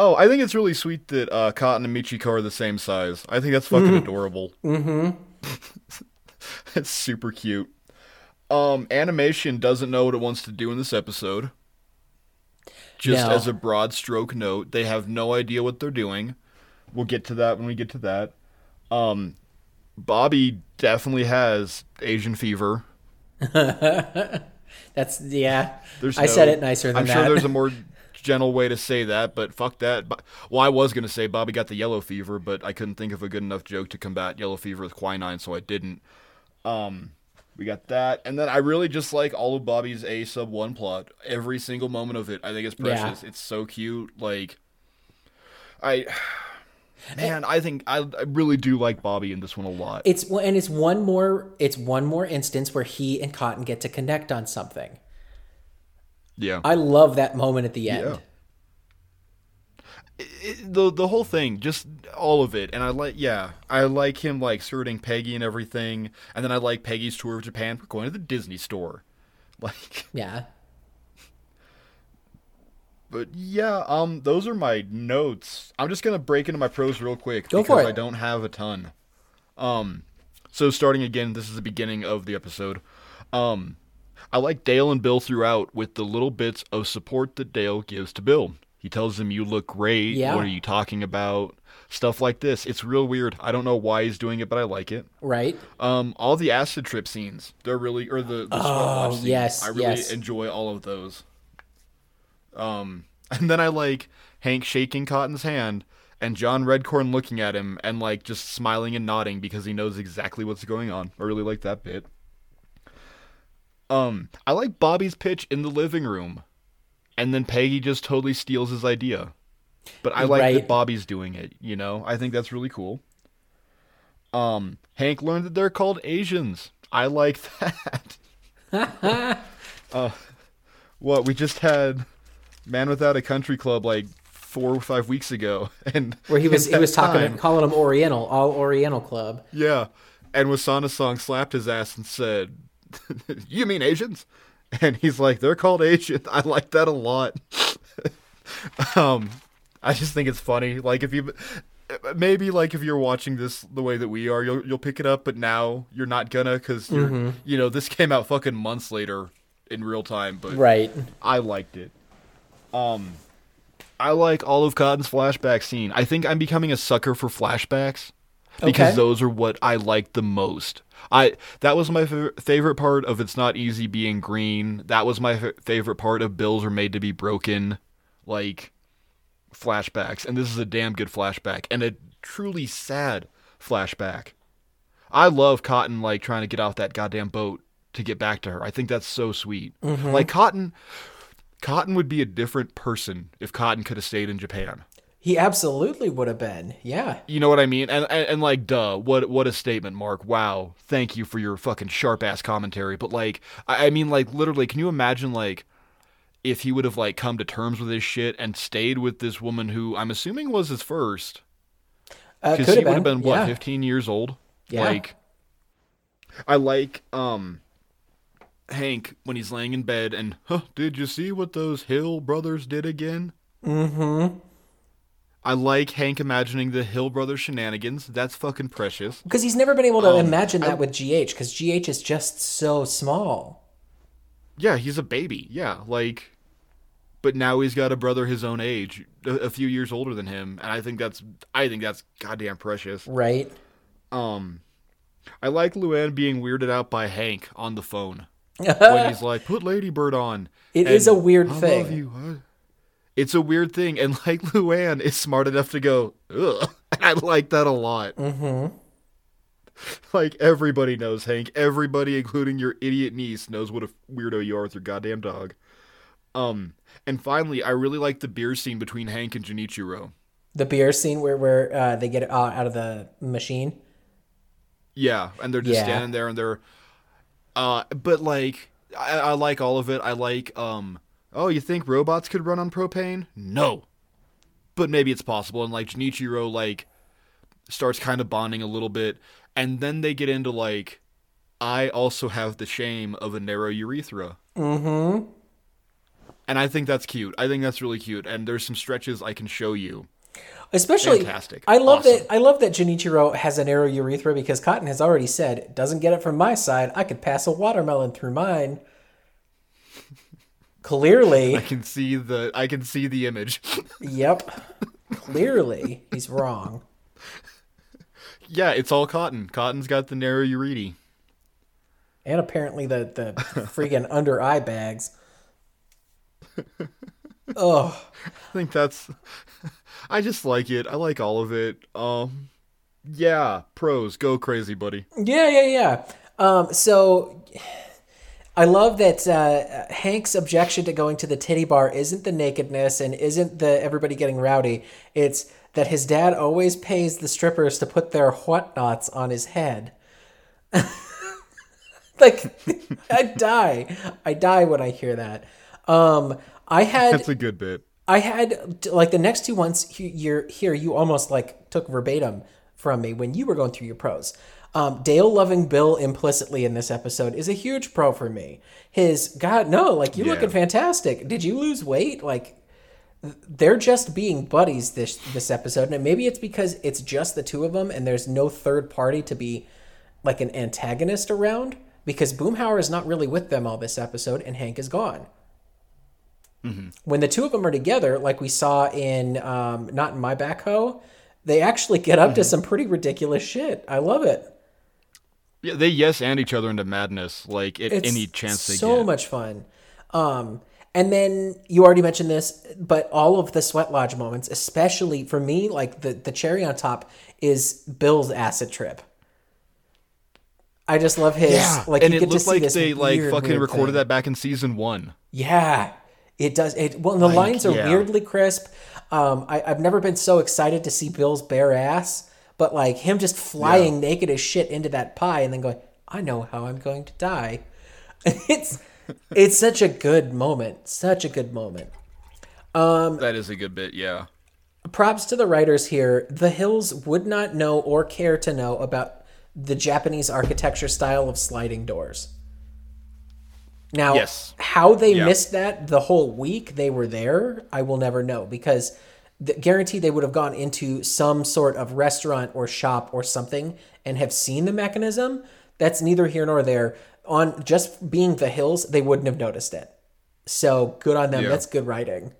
Oh, I think it's really sweet that uh, Cotton and Michiko are the same size. I think that's fucking adorable. Mm-hmm. it's super cute. Um, animation doesn't know what it wants to do in this episode. Just No. as a broad stroke note, they have no idea what they're doing. We'll get to that when we get to that. Um, Bobby definitely has Asian fever. That's yeah. There's I said no- it nicer than I'm sure there's a more gentle way to say that, but fuck that. Well, I was gonna say Bobby got the yellow fever, but I couldn't think of a good enough joke to combat yellow fever with quinine, so I didn't. Um, we got that, and then I really just like all of Bobby's A sub one plot. Every single moment of it, I think it's Yeah. precious. It's so cute. Like, I. Man, I think I, I really do like Bobby in this one a lot. It's and it's one more it's one more instance where he and Cotton get to connect on something. Yeah. I love that moment at the end. Yeah. it- the the whole thing, just all of it, and I like yeah, I like him like skirting Peggy and everything, and then I like Peggy's tour of Japan. We're going to the Disney store, like Yeah. But yeah, um, those are my notes. I'm just gonna break into my pros real quick Go because. I don't have a ton. Um, so starting again, this is the beginning of the episode. Um, I like Dale and Bill throughout with the little bits of support that Dale gives to Bill. He tells him, "You look great. Yeah. What are you talking about?" Stuff like this. It's real weird. I don't know why he's doing it, but I like it. Right? Um, all the acid trip scenes, they're really or the, the lodge scenes, Oh, yes, I really yes. enjoy all of those. Um, and then I like Hank shaking Cotton's hand and John Redcorn looking at him and like just smiling and nodding because he knows exactly what's going on. I really like that bit. Um, I like Bobby's pitch in the living room, and then Peggy just totally steals his idea. But I like Right. that Bobby's doing it. You know, I think that's really cool. Um, Hank learned that they're called Asians. I like that. uh, what we just had, Man Without a Country Club like four or five weeks ago, and Where he was he was talking time- calling him Oriental, all Oriental club. yeah, and Wassanasong slapped his ass and said, "You mean Asians?" And he's like, "They're called Asians." I like that a lot. um, I just think it's funny. Like if you maybe like if you're watching this the way that we are, you'll you'll pick it up, but now you're not gonna because you're Mm-hmm. you know this came out fucking months later in real time, but Right. I liked it. Um, I like Olive Cotton's flashback scene. I think I'm becoming a sucker for flashbacks because Okay. those are what I like the most. I that was my fa- favorite part of It's Not Easy Being Green. That was my fa- favorite part of Bills Are Made to Be Broken. Like flashbacks, and this is a damn good flashback and a truly sad flashback. I love Cotton like trying to get off that goddamn boat to get back to her. I think that's so sweet. Mm-hmm. Like Cotton Cotton would be a different person if Cotton could have stayed in Japan. He absolutely would have been. Yeah. You know what I mean? And, and and like duh, what what a statement, Mark. Wow. Thank you for your fucking sharp ass commentary. But like I, I mean like literally, can you imagine like if he would have like come to terms with his shit and stayed with this woman who I'm assuming was his first Uh, because could he would have been. what yeah. 15 years old Yeah. like i like um hank when he's laying in bed and huh, did you see what those hill brothers did again Mm-hmm. I like hank imagining the hill brothers shenanigans that's fucking precious Because he's never been able to Um, imagine that I- with GH, because GH is just so small. yeah he's a baby yeah like but now he's got a brother his own age a, a few years older than him and i think that's i think that's goddamn precious Right. Um, I like Luann being weirded out by Hank on the phone when he's like, "Put Ladybird on." It is a weird I thing. Love you. I- It's a weird thing, and like Luann is smart enough to go, "Ugh," I like that a lot. Mm-hmm. Like everybody knows Hank. Everybody, including your idiot niece, knows what a weirdo you are with your goddamn dog. Um, and finally, I really like the beer scene between Hank and Junichiro. The beer scene where where uh, they get it out, out of the machine. Yeah, and they're just Yeah. standing there and they're uh but like I, I like all of it. I like um oh, you think robots could run on propane? No. But maybe it's possible and like Junichiro like starts kind of bonding a little bit and then they get into like I also have the shame of a narrow urethra. Mm-hmm. And I think that's cute. I think that's really cute and there's some stretches I can show you. Especially, Fantastic. I love Awesome. that. I love that Junichiro has a narrow urethra because Cotton has already said, "Doesn't get it from my side. I could pass a watermelon through mine." Clearly, I can see the I can see the image. yep. Clearly, he's wrong. yeah, it's all cotton. Cotton's got the narrow urethra. And apparently, the the freaking under eye bags. Oh, I think that's I just like it. I like all of it. Um yeah, pros, go crazy, buddy. yeah, yeah, yeah. Um, so I love that uh, Hank's objection to going to the titty bar isn't the nakedness and isn't the everybody getting rowdy. It's that his dad always pays the strippers to put their whatnots on his head. like I die. I die when I hear that. Um, I had That's a good bit. I had like the next two ones he- you're here you almost like took verbatim from me when you were going through your pros. Um, Dale loving Bill implicitly in this episode is a huge pro for me. His God, no, like you're Yeah. looking fantastic. Did you lose weight? Like, they're just being buddies this this episode, and maybe it's because it's just the two of them, and there's no third party to be like an antagonist around. Because Boomhauer is not really with them all this episode, and Hank is gone. When the two of them are together, like we saw in um, Not in My Backhoe, they actually get up to some pretty ridiculous shit. I love it. Yeah, they yes and each other into madness like at It's any chance they so get. much fun. Um, and then you already mentioned this, but all of the sweat lodge moments, especially for me, like the the cherry on top is Bill's acid trip. I just love his yeah, like and you it get to looked like they like weird, fucking weird recorded thing. that back in season one. Yeah, it does. It well, the lines are yeah. weirdly crisp. Um, I, I've never been so excited to see Bill's bare ass, but like him just flying naked as shit into that pie and then going, "I know how I'm going to die." it's it's such a good moment. Such a good moment. Um, That is a good bit, yeah. Props to the writers here. The Hills would not know or care to know about the Japanese architecture style of sliding doors. Now, Yes. how they Yeah. missed that the whole week they were there, I will never know because the, guarantee they would have gone into some sort of restaurant or shop or something and have seen the mechanism. That's neither here nor there. On just being the hills, they wouldn't have noticed it. So good on them. Yeah. That's good writing.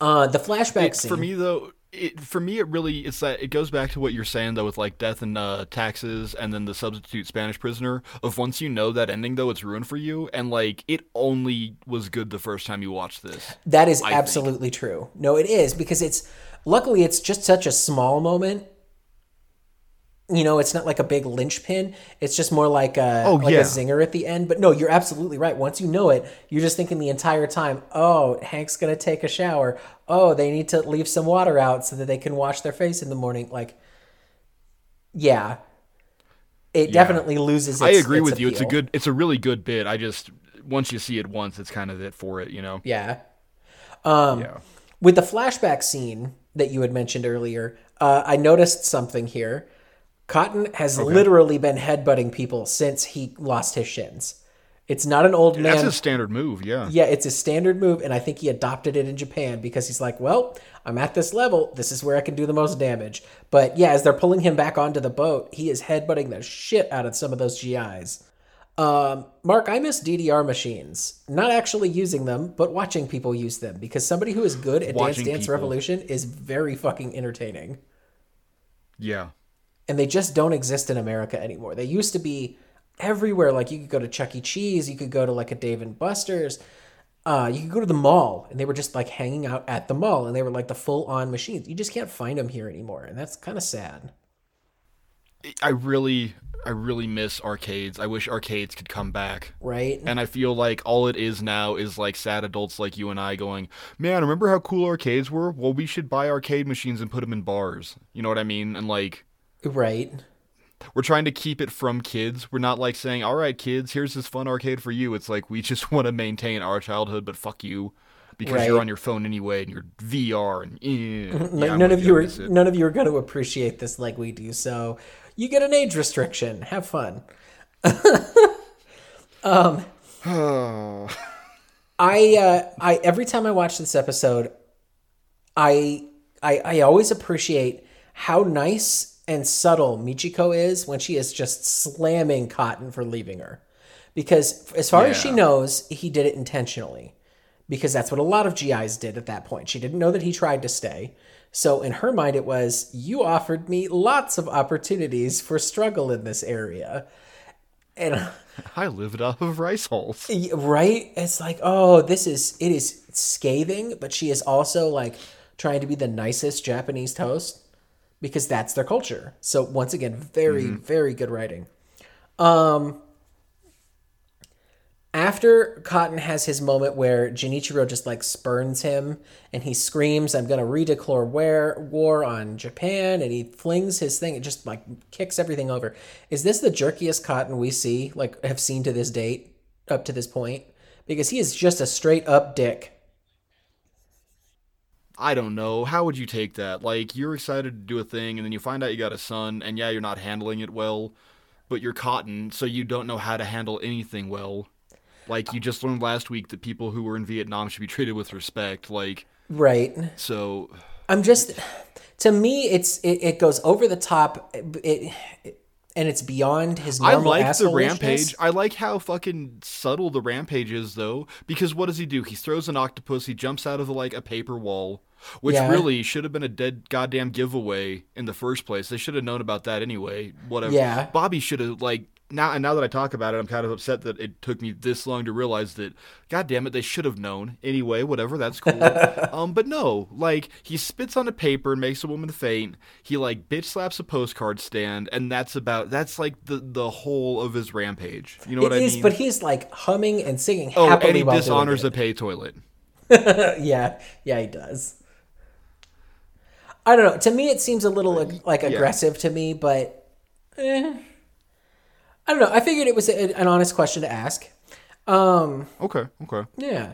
Uh, the flashback It, scene for me though, it for me it really it's that it goes back to what you're saying though with like death and uh, taxes and then the substitute Spanish prisoner. Of once you know that ending though, it's ruined for you, and like it only was good the first time you watched this. That is think. absolutely true. No, it is because it's luckily it's just such a small moment. You know, it's not like a big linchpin. It's just more like a Oh, like yeah. a zinger at the end. But no, you're absolutely right. Once you know it, you're just thinking the entire time, "Oh, Hank's gonna take a shower. Oh, they need to leave some water out so that they can wash their face in the morning." Like, yeah, it definitely loses. Its, I agree with you. It's a good, it's a really good bit. I just once you see it once, it's kind of it for it, you know. Yeah. Um, Yeah. With the flashback scene that you had mentioned earlier, uh, I noticed something here. Cotton has literally been headbutting people since he lost his shins. It's not an old man. That's a standard move, yeah. yeah, it's a standard move, and I think he adopted it in Japan because he's like, well, I'm at this level. This is where I can do the most damage. But yeah, as they're pulling him back onto the boat, he is headbutting the shit out of some of those GIs. Um, Mark, I miss DDR machines. Not actually using them, but watching people use them because somebody who is good at Dance Dance people. Revolution is very fucking entertaining. Yeah. And they just don't exist in America anymore. They used to be everywhere. Like you could go to Chuck E. Cheese, you could go to like a Dave and Buster's, uh, you could go to the mall, and they were just like hanging out at the mall, and they were like the full on machines. You just can't find them here anymore, and that's kind of sad. I really, I really miss arcades. I wish arcades could come back. Right? And I feel like all it is now is like sad adults like you and I going, man, remember how cool arcades were? Well, we should buy arcade machines and put them in bars. You know what I mean? And like, Right. we're trying to keep it from kids. We're not like saying, all right, kids, here's this fun arcade for you. It's like we just want to maintain our childhood, but fuck you. Because you're on your phone anyway and you're VR and eh. Yeah, none of you are it. none of you are going to appreciate this like we do. So you get an age restriction. Have fun. Oh. I uh, I every time I watch this episode, I I I always appreciate how nice and subtle Michiko is when she is just slamming Cotton for leaving her. Because as far as she knows, he did it intentionally. Because that's what a lot of GIs did at that point. She didn't know that he tried to stay. So in her mind it was, you offered me lots of opportunities for struggle in this area. And I lived off of rice hulls. Y- right it's like oh this is it is scathing but she is also like trying to be the nicest japanese toast because that's their culture. So once again very very good writing. Um after cotton has his moment where Junichiro just like spurns him and he screams i'm gonna redeclare war, war on japan and he flings his thing. It just like kicks everything over. Is this the jerkiest cotton we see like have seen to this date up to this point? Because he is just a straight up dick I don't know. How would you take that? Like, you're excited to do a thing, and then you find out you got a son, and yeah, you're not handling it well, but you're cotton, so you don't know how to handle anything well. Like you just learned last week that people who were in Vietnam should be treated with respect. Like right. so, I'm just to me it's it, it goes over the top it, it and it's beyond his I like the rampage. I like how fucking subtle the rampage is, though. Because what does he do? He throws an octopus. He jumps out of the, like a paper wall, which Yeah. really should have been a dead goddamn giveaway in the first place. They should have known about that anyway. Whatever. Yeah. Bobby should have like now. And now that I talk about it, I'm kind of upset that it took me this long to realize that. God damn it, they should have known anyway. Whatever. That's cool. um, but no, like he spits on a paper and makes a woman faint. He like bitch slaps a postcard stand, and that's about that's like the the whole of his rampage. You know It what is, I mean? but he's like humming and singing Oh, and he dishonors a pay toilet. yeah, yeah, he does. I don't know. To me, it seems a little like, like aggressive to me, but eh. I don't know. I figured it was a, an honest question to ask. Um, Okay, okay. yeah.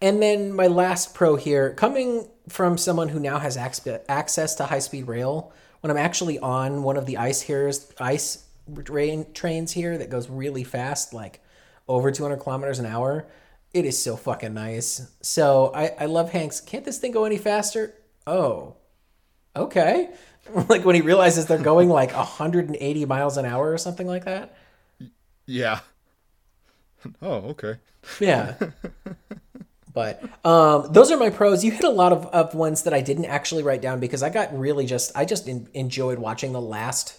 And then my last pro here, coming from someone who now has ac- access to high speed rail, when I'm actually on one of the ice here's ice train trains here that goes really fast, like over 200 kilometers an hour, it is so fucking nice. So I, I love Hanks. Can't this thing go any faster? Oh, okay. like when he realizes they're going like 180 miles an hour or something like that. Yeah. Oh, okay. Yeah. but um, those are my pros. You hit a lot of, of ones that I didn't actually write down because I got really just I just en- enjoyed watching the last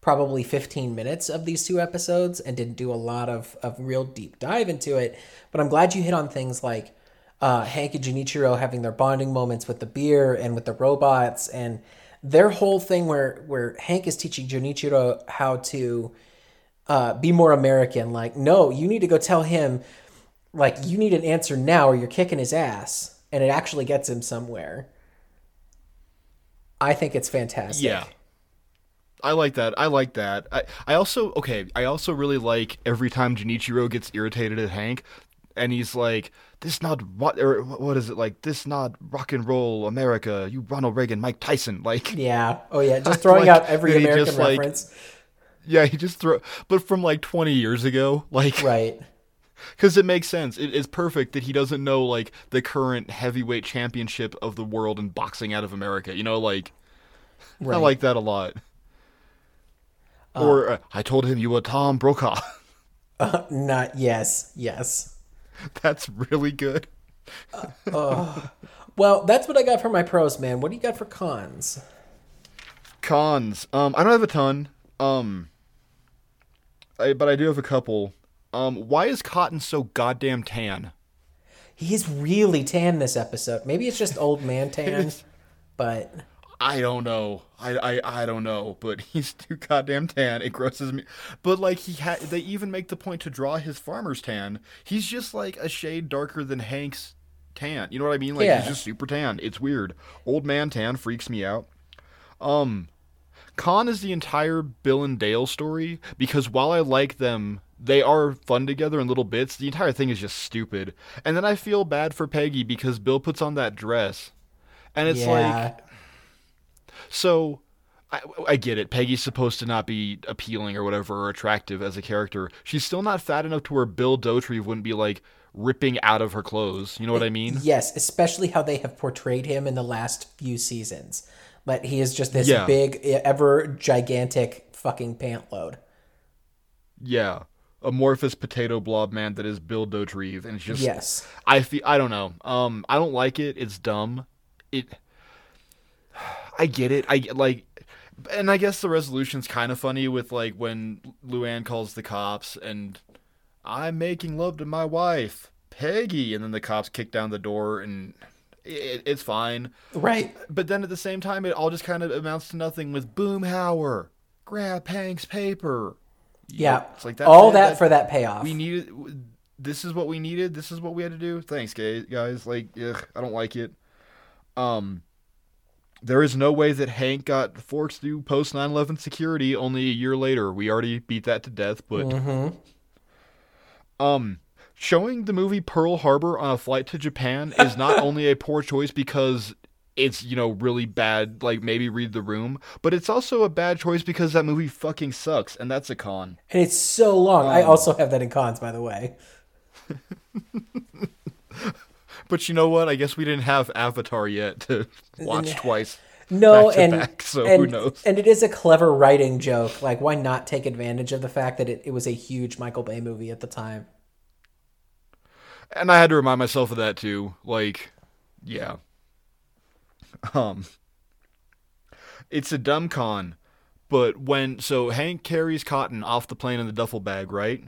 probably 15 minutes of these two episodes and didn't do a lot of, of real deep dive into it. But I'm glad you hit on things like uh, Hank and Junichiro having their bonding moments with the beer and with the robots and their whole thing where where Hank is teaching Junichiro how to uh, be more American. Like, no, you need to go tell him, like, you need an answer now or you're kicking his ass. And it actually gets him somewhere. I think it's fantastic. Yeah. I like that. I like that. I, I also okay, I also really like every time Junichiro gets irritated at Hank and he's like, This not what or what is it like, this not rock and roll America, you Ronald Reagan, Mike Tyson. Like Yeah. Oh, yeah. Just throwing Like, out every American just, like- reference. Yeah, he just throw but from like twenty years ago, like Right. because it makes sense. It, it's perfect that he doesn't know like the current heavyweight championship of the world in boxing out of America. You know, like Right. I like that a lot. or uh, I told him you were Tom Brokaw. Not, yes. Yes. That's really good. Well, that's what I got for my pros, man. What do you got for cons? Cons. Um, I don't have a ton. Um, I, but I do have a couple. Um, why is Cotton so goddamn tan? He is really tan this episode. Maybe it's just old man tan, but I don't know. I, I, I don't know, but he's too goddamn tan. It grosses me. But like he had, they even make the point to draw his farmer's tan. He's just like a shade darker than Hank's tan. You know what I mean? Like Yeah. he's just super tan. It's weird. Old man tan freaks me out. Um, Con is the entire Bill and Dale story because while I like them, they are fun together in little bits. The entire thing is just stupid. And then I feel bad for Peggy because Bill puts on that dress. And it's like yeah. So I, I get it. Peggy's supposed to not be appealing or whatever or attractive as a character. She's still not fat enough to where Bill Dauterive wouldn't be like ripping out of her clothes. You know what I mean? Yes, especially how they have portrayed him in the last few seasons. But he is just this Yeah. big, ever gigantic fucking pant load. Yeah. Amorphous potato blob man that is Bill Dauterive, and it's just Yes. I feel I don't know. Um, I don't like it. It's dumb. It. I get it. I like, and I guess the resolution's kind of funny with like when Luann calls the cops and I'm making love to my wife, Peggy, and then the cops kick down the door and it, it's fine. Right. But then at the same time, it all just kind of amounts to nothing with Boomhauer, grab Hank's paper. Yeah. It's like that's All that That- for that payoff. we needed this is what we needed this is what we had to do thanks guys guys like ugh, i don't like it um there is no way that hank got forced through post 9-11 security only a year later we already beat that to death but Mm-hmm. um showing the movie pearl harbor on a flight to japan is not only a poor choice because it's you know really bad like maybe read the room but it's also a bad choice because that movie fucking sucks and that's a con and it's so long. I Um, also have that in cons, by the way. but you know what? I guess we didn't have Avatar yet to watch twice. No, back and back, so and, who knows? and it is a clever writing joke. Like, why not take advantage of the fact that it, it was a huge Michael Bay movie at the time? And I had to remind myself of that too. Like, yeah. Um It's a dumb con, but when so Hank carries Cotton off the plane in the duffel bag, right?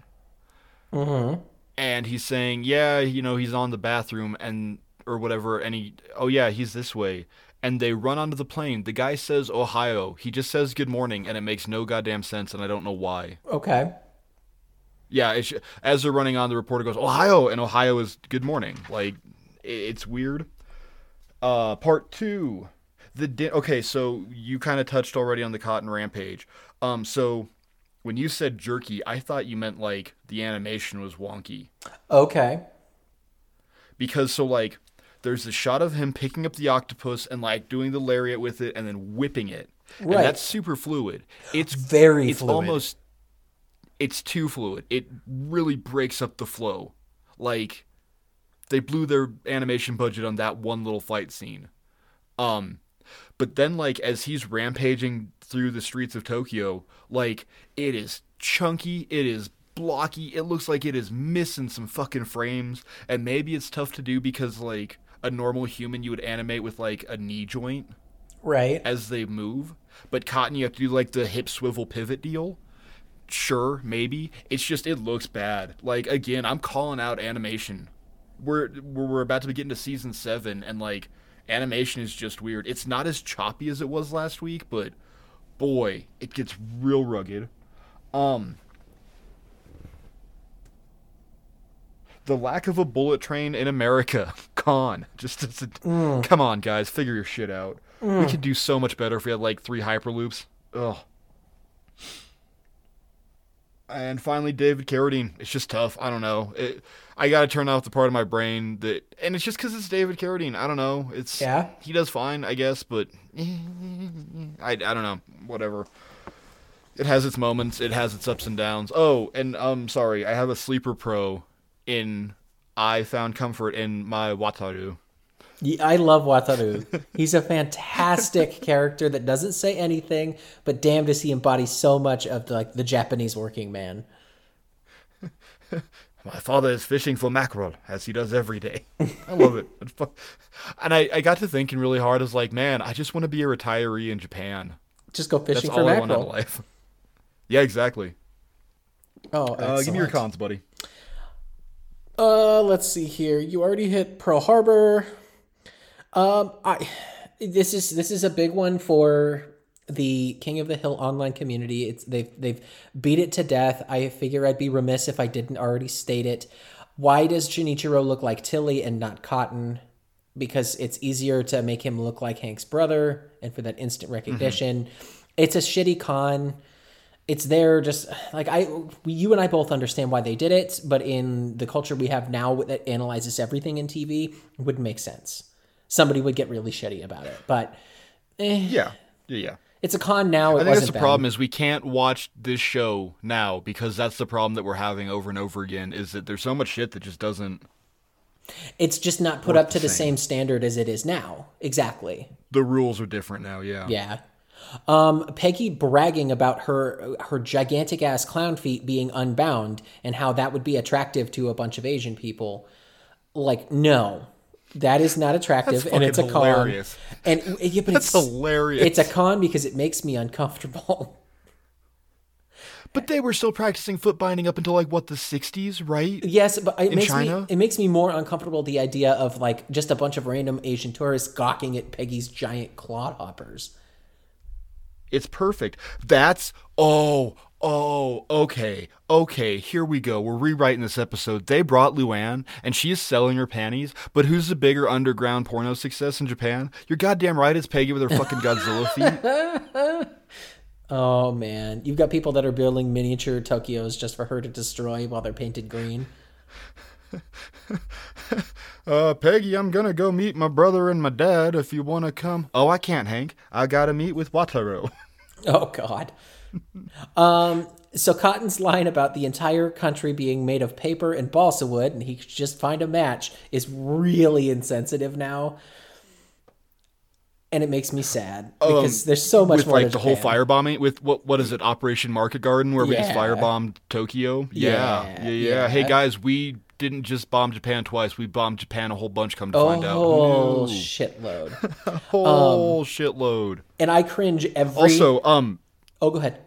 Mm-hmm. And he's saying, "Yeah, you know, he's on the bathroom and or whatever." And he, "Oh yeah, he's this way." And they run onto the plane. The guy says Ohayo. He just says good morning, and it makes no goddamn sense, and I don't know why. Okay. Yeah, it's, as they're running on, the reporter goes Ohayo, and Ohayo is good morning. Like it's weird. Uh, part two, the di- okay. So you kind of touched already on the Cotton Rampage. Um, so when you said jerky, I thought you meant like the animation was wonky Okay. because so like there's the shot of him picking up the octopus and like doing the lariat with it and then whipping it, Right. and that's super fluid. It's Very it's fluid. almost it's too fluid. It really breaks up the flow. Like they blew their animation budget on that one little fight scene. Um but then like as he's rampaging through the streets of Tokyo, like it is chunky, it is blocky, it looks like it is missing some fucking frames and maybe it's tough to do because like a normal human you would animate with like a knee joint Right. as they move. But Cotton, you have to do like the hip swivel pivot deal. Sure, maybe. It's just it looks bad. Like again, I'm calling out animation. We're we're we're about to be getting to season seven, and like animation is just weird. It's not as choppy as it was last week, but boy, it gets real rugged. Um. The lack of a bullet train in America, con. Just as a, come on, guys, figure your shit out. We could do so much better if we had like three hyperloops. Ugh. And finally, David Carradine. It's just tough. I don't know. It, I got to turn off the part of my brain that, and it's just because it's David Carradine. I don't know. It's Yeah. He does fine, I guess, but I, I don't know. Whatever. It has its moments. It has its ups and downs. Oh, and um, sorry, I have a sleeper pro. In I found comfort in my Wataru. Ye- I love Wataru. He's a fantastic character that doesn't say anything, but damn does he embody so much of the, like the Japanese working man. My father is fishing for mackerel, as he does every day. I love it. And I, I got to thinking really hard. I was like, man, I just want to be a retiree in Japan. Just go That's fishing for all I want out of mackerel. life. Yeah, exactly. Oh, Uh, give me your cons, buddy. Uh, let's see here. You already hit Pearl Harbor. Um, I this is this is a big one for the King of the Hill online community. It's they've they've beat it to death. I figure I'd be remiss if I didn't already state it. Why does Junichiro look like Tilly and not Cotton? Because it's easier to make him look like Hank's brother, and for that instant recognition. It's a shitty con it's there just like i you and i both understand why they did it but in the culture we have now that analyzes everything in tv it wouldn't make sense somebody would get really shitty about it but eh, Yeah. Yeah, yeah. it's a con now it I think that's the bad. problem is we can't watch this show now because that's the problem that we're having over and over again is that there's so much shit that just doesn't it's just not put up to the same standard as it is now exactly the rules are different now, yeah. Yeah. Um, Peggy bragging about her her gigantic ass clown feet being unbound and how that would be attractive to a bunch of Asian people. Like, no, that is not attractive, and it's a fucking con. hilarious. And yeah, but That's it's hilarious. It's a con because it makes me uncomfortable. But they were still practicing foot binding up until like what the 60s, right? Yes, but it makes China? me it makes me more uncomfortable the idea of like just a bunch of random Asian tourists gawking at Peggy's giant clodhoppers. It's perfect. That's oh oh okay okay. Here we go. We're rewriting this episode. They brought Luann, and she is selling her panties. But who's the bigger underground porno success in Japan? You're goddamn right. It's Peggy with her fucking Godzilla feet. Oh man, you've got people that are building miniature Tokyos just for her to destroy while they're painted green. Uh, Peggy, I'm gonna go meet my brother and my dad. If you wanna come. Oh, I can't, Hank. I gotta meet with Wataru. Oh god. um, so Cotton's line about the entire country being made of paper and balsa wood, and he could just find a match, is really insensitive now, and it makes me sad because there's so much Um, with more like to the whole firebombing with what what is it Operation Market Garden where we just Yeah. firebombed Tokyo? Yeah. Yeah, yeah, yeah, Hey guys, we didn't just bomb Japan twice. We bombed Japan a whole bunch. Come to find out, Oh Ooh. shitload! whole shitload. And I cringe every. Also, um, oh, go ahead.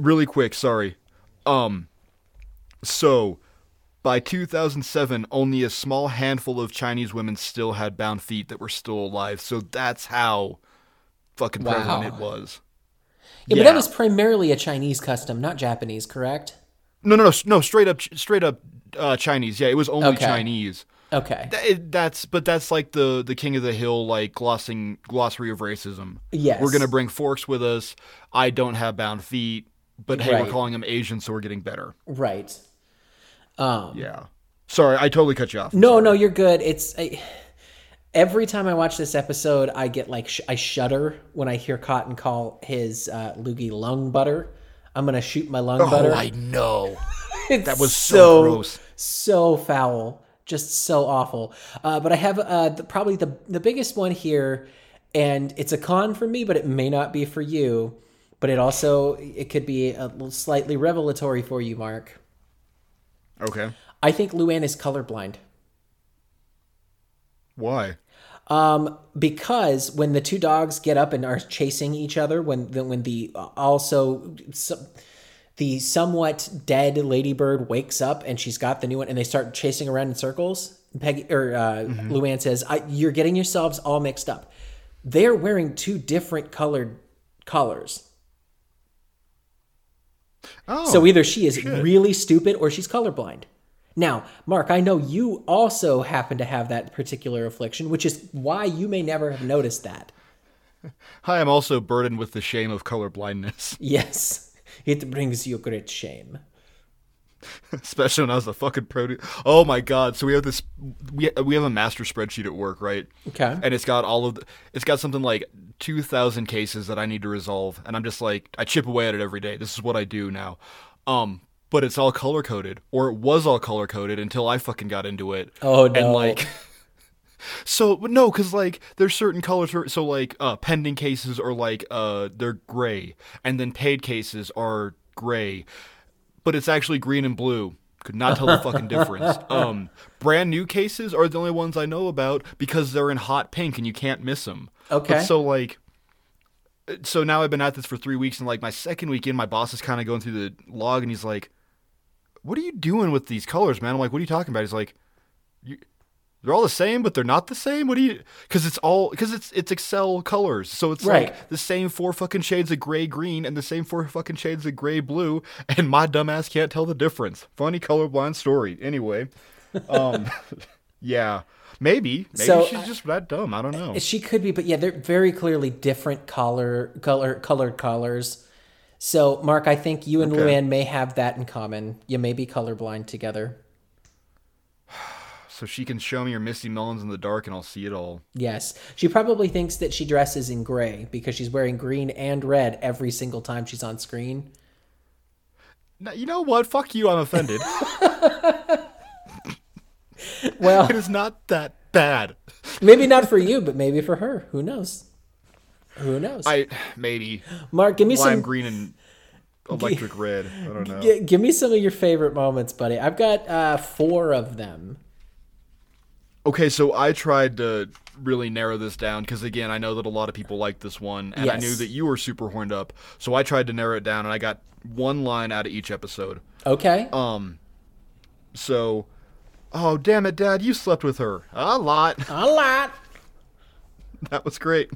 really quick, sorry. Um, so by 2007, only a small handful of Chinese women still had bound feet that were still alive. So that's how fucking Wow. prevalent it was. Yeah, but that was primarily a Chinese custom, not Japanese, correct? No, no, no, no. Straight up, straight up, uh, Chinese. Yeah, it was only Okay. Chinese. Okay. That, that's, but that's like the the king of the hill, like glossing glossary of racism. Yes. we're gonna bring forks with us. I don't have bound feet, but hey, Right. we're calling them Asian, so we're getting better. Right. Um, Yeah. Sorry, I totally cut you off. No, no, you're good. It's I, every time I watch this episode, I get like sh- I shudder when I hear Cotton call his uh, loogie lung butter. I'm gonna shoot my lung butter. Oh, I know. That was so gross. so foul, just so awful. Uh, but I have uh, the, probably the the biggest one here, and it's a con for me, but it may not be for you. But it also it could be a little slightly revelatory for you, Mark. Okay. I think Luann is colorblind. Why? Um, because when the two dogs get up and are chasing each other, when the, when the uh, also so, the somewhat dead ladybird wakes up and she's got the new one, and they start chasing around in circles. Peggy or uh, Luann says, I, "You're getting yourselves all mixed up." They're wearing two different colored collars. Oh, So either she is really stupid or she's colorblind. Now, Mark, I know you also happen to have that particular affliction, which is why you may never have noticed that. I'm also burdened with the shame of color blindness, Yes, it brings you great shame. especially when I was a fucking produce. Oh my god! So we have this. We we have a master spreadsheet at work, right? Okay. And it's got all of. The, it's got something like two thousand cases that I need to resolve, and I'm just like I chip away at it every day. This is what I do now. Um, but it's all color coded, or it was all color coded until I fucking got into it. Oh, no. And like. So but no, because like there's certain colors. For, so like uh, pending cases are like uh they're gray, and then paid cases are gray, but it's actually green and blue. Could not tell the fucking difference. Um, brand new cases are the only ones I know about because they're in hot pink and you can't miss them. Okay. But so like, so now I've been at this for three weeks and like my second weekend, my boss is kind of going through the log and he's like, "What are you doing with these colors, man?" I'm like, "What are you talking about?" He's like, you, they're all the same, but they're not the same. What do you? Because it's all because it's it's Excel colors, so it's Right. like the same four fucking shades of gray green and the same four fucking shades of gray blue, and my dumbass can't tell the difference. Funny colorblind story. Anyway, um, yeah, maybe maybe So, she's just that dumb. I don't know. She could be, but yeah, they're very clearly different color, color, colored collars. So, Mark, I think you and Okay. Luann may have that in common. You may be colorblind together. So she can show me her Misty Melons in the dark, and I'll see it all. Yes. She probably thinks that she dresses in gray because she's wearing green and red every single time she's on screen. Now, you know what? Fuck you. I'm offended. Well, it is not that bad. maybe not for you, but maybe for her. Who knows? Who knows? I maybe Mark, give me lime some. green and electric red. I don't know. G- give me some of your favorite moments, buddy. I've got uh, four of them. Okay, so I tried to really narrow this down because again, I know that a lot of people like this one, and I knew that you were super horned up. So I tried to narrow it down, and I got one line out of each episode. Okay. Um, so, oh damn it, Dad, you slept with her a lot. A lot. that was great.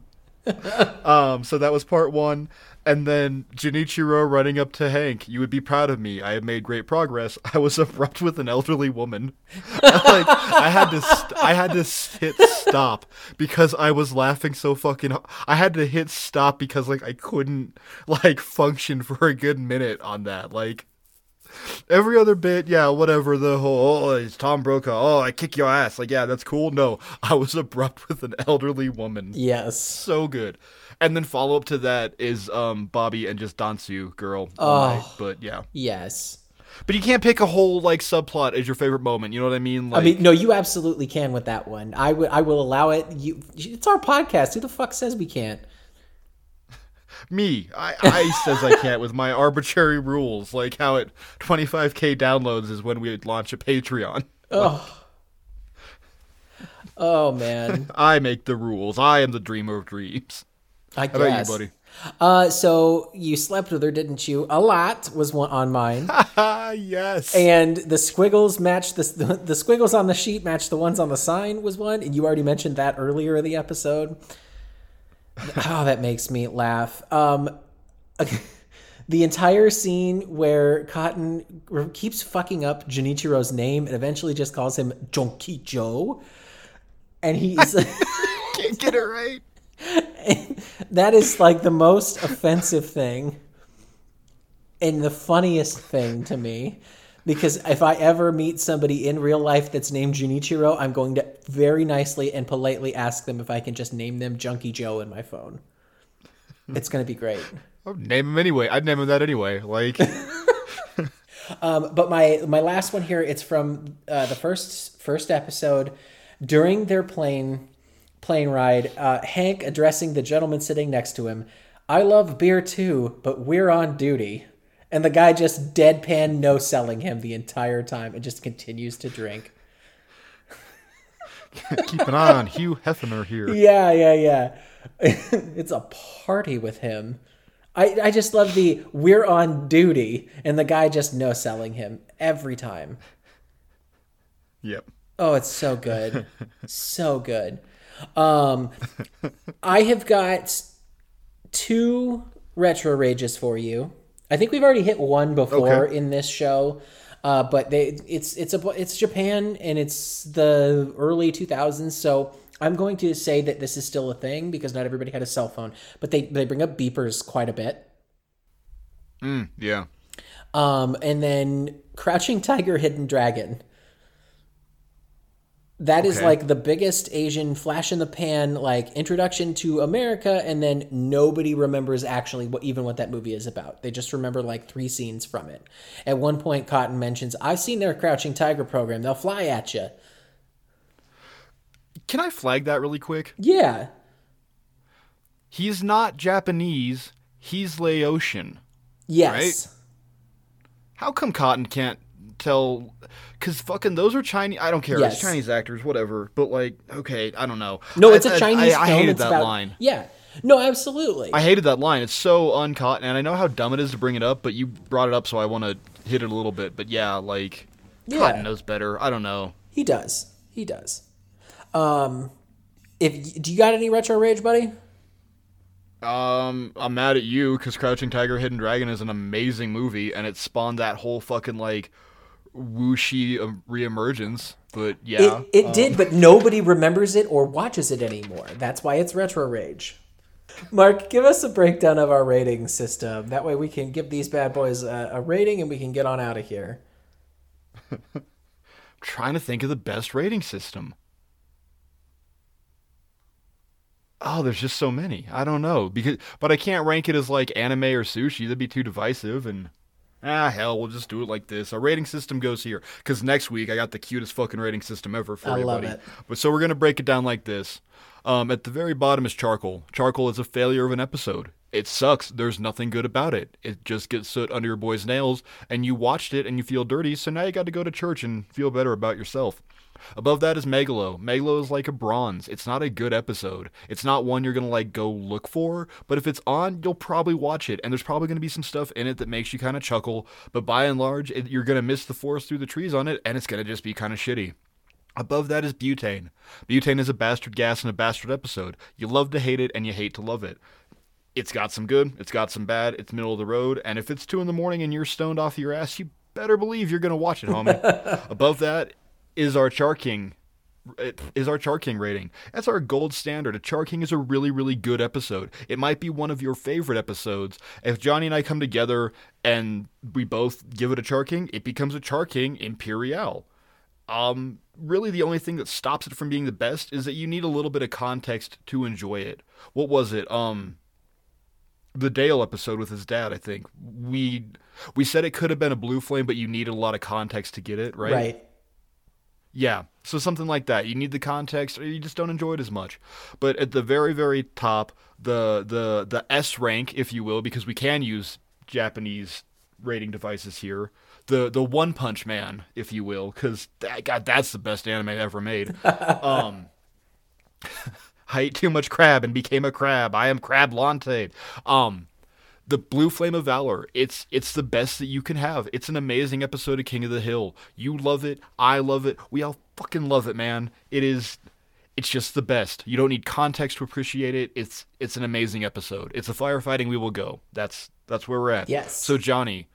um, so that was part one, and then Junichiro running up to Hank. You would be proud of me. I have made great progress. I was abrupt with an elderly woman. like I had to, st- I had to hit stop because I was laughing so fucking. I had to hit stop because like I couldn't like function for a good minute on that. Like Every other bit, yeah, whatever. The whole, oh, it's Tom Brokaw. Oh, I kick your ass. Like, yeah, that's cool. No, I was abrupt with an elderly woman. Yes. So good. And then follow up to that is um Bobby and just Dansu girl. Oh. But yeah. Yes. But you can't pick a whole like subplot as your favorite moment. You know what I mean? Like, I mean, no, you absolutely can with that one. I would, I will allow it. You, it's our podcast. Who the fuck says we can't? Me. I, I says I can't with my arbitrary rules, like how at 25k downloads is when we launch a Patreon. Oh. Oh man. I make the rules. I am the dreamer of dreams. I How about you, buddy? Uh, so you slept with her, didn't you? A lot was one on mine, yes. and the squiggles matched the, the the squiggles on the sheet matched the ones on the sign was one, and you already mentioned that earlier in the episode. Oh, that makes me laugh. Um, the entire scene where Cotton keeps fucking up Junichiro's name and eventually just calls him Jonky Joe, and he's. Can't get it right. that is like the most offensive thing and the funniest thing to me because if I ever meet somebody in real life that's named Junichiro, I'm going to very nicely and politely ask them if I can just name them Junkie Joe in my phone. It's going to be great. I'd name him anyway. I'd name him that anyway. Like, Um, but my my last one here, it's from uh, the first first episode during their plane plane ride. Uh, Hank addressing the gentleman sitting next to him. I love beer too, but we're on duty. And the guy just deadpan no selling him the entire time and just continues to drink. keep an eye on Hugh Hefner here. Yeah, yeah, yeah. it's a party with him. I, I just love the we're on duty and the guy just no selling him every time. Yep. Oh, it's so good. so good. Um I have got two retro rages for you. I think we've already hit one before Okay. in this show. Uh, but they it's it's a it's Japan and it's the early 2000s, so I'm going to say that this is still a thing because not everybody had a cell phone, but they they bring up beepers quite a bit. Mm, yeah. Um, and then Crouching Tiger, Hidden Dragon. That is Okay. like the biggest Asian flash in the pan, like introduction to America, and then nobody remembers actually what even what that movie is about. They just remember like three scenes from it. At one point, Cotton mentions, "I've seen their Crouching Tiger program. They'll fly at you." Can I flag that really quick? Yeah, He's not Japanese. He's Laotian. yes, How come Cotton can't tell? Because fucking those are Chinese. I don't care. Yes. It's Chinese actors, whatever. But like, okay, I don't know. no, it's I- a I- Chinese I, I film. hated it's that about line. yeah, no, absolutely. I hated that line. It's so uncaught, and I know how dumb it is to bring it up, but you brought it up, so I want to hit it a little bit. But yeah, like, Yeah. Cotton knows better. I don't know. He does. He does. Um, if do you got any retro rage, buddy? Um, I'm mad at you because Crouching Tiger, Hidden Dragon is an amazing movie, and it spawned that whole fucking like whooshy um, reemergence. But yeah, It, it did, but nobody remembers it or watches it anymore. That's why it's retro rage. Mark, give us a breakdown of our rating system. That way we can give these bad boys a, a rating and we can get on out of here. trying to think of the best rating system. Oh, there's just so many. I don't know because, but I can't rank it as like anime or sushi. That'd be too divisive. And ah, hell, we'll just do it like this. Our rating system goes here because next week I got the cutest fucking rating system ever for everybody. I you, love buddy. it. But so we're gonna break it down like this. Um, at the very bottom is charcoal. Charcoal is a failure of an episode. It sucks. There's nothing good about it. It just gets soot under your boy's nails, and you watched it and you feel dirty, so now you got to go to church and feel better about yourself. Above that is Megalo. Megalo is like a bronze. It's not a good episode. It's not one you're going to like go look for, but if it's on, you'll probably watch it and there's probably going to be some stuff in it that makes you kind of chuckle, but by and large, it, you're going to miss the forest through the trees on it and it's going to just be kind of shitty. Above that is butane. Butane is a bastard gas in a bastard episode. You love to hate it and you hate to love it. It's got some good, it's got some bad, it's middle of the road, and if it's two in the morning and you're stoned off your ass, you better believe you're gonna watch it, homie. Above that is our Char King. is our Char King rating. That's our gold standard. A Char King is a really, really good episode. It might be one of your favorite episodes. If Jonny and I come together and we both give it a Char King, it becomes a Char King Imperial. Um, really, the only thing that stops it from being the best is that you need a little bit of context to enjoy it. What was it? Um, the Dale episode with his dad. I think we we said it could have been a blue flame, but you needed a lot of context to get it right. Right. Yeah, so something like that. You need the context, or you just don't enjoy it as much. But at the very, very top, the the the S rank, if you will, because we can use Japanese rating devices here. The the One Punch Man, if you will, because that, God, that's the best anime ever made. um, I ate too much crab and became a crab. I am Crablante. Um, the Blue Flame of Valor. It's it's the best that you can have. It's an amazing episode of King of the Hill. You love it. I love it. We all fucking love it, man. It is it's just the best. You don't need context to appreciate it. It's it's an amazing episode. It's a firefighting we will go. That's that's where we're at. Yes. So Jonny,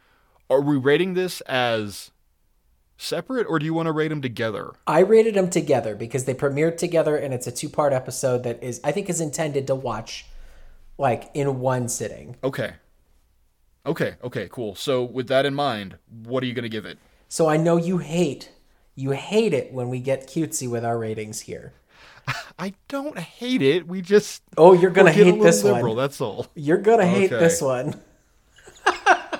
are we rating this as separate or do you want to rate them together? I rated them together because they premiered together and it's a two-part episode that is I think is intended to watch like in one sitting. Okay. Okay, okay, cool. So with that in mind, what are you going to give it? So I know you hate you hate it when we get cutesy with our ratings here. I don't hate it. We just Oh, you're gonna we're hate this liberal, one. That's all. You're gonna hate this one.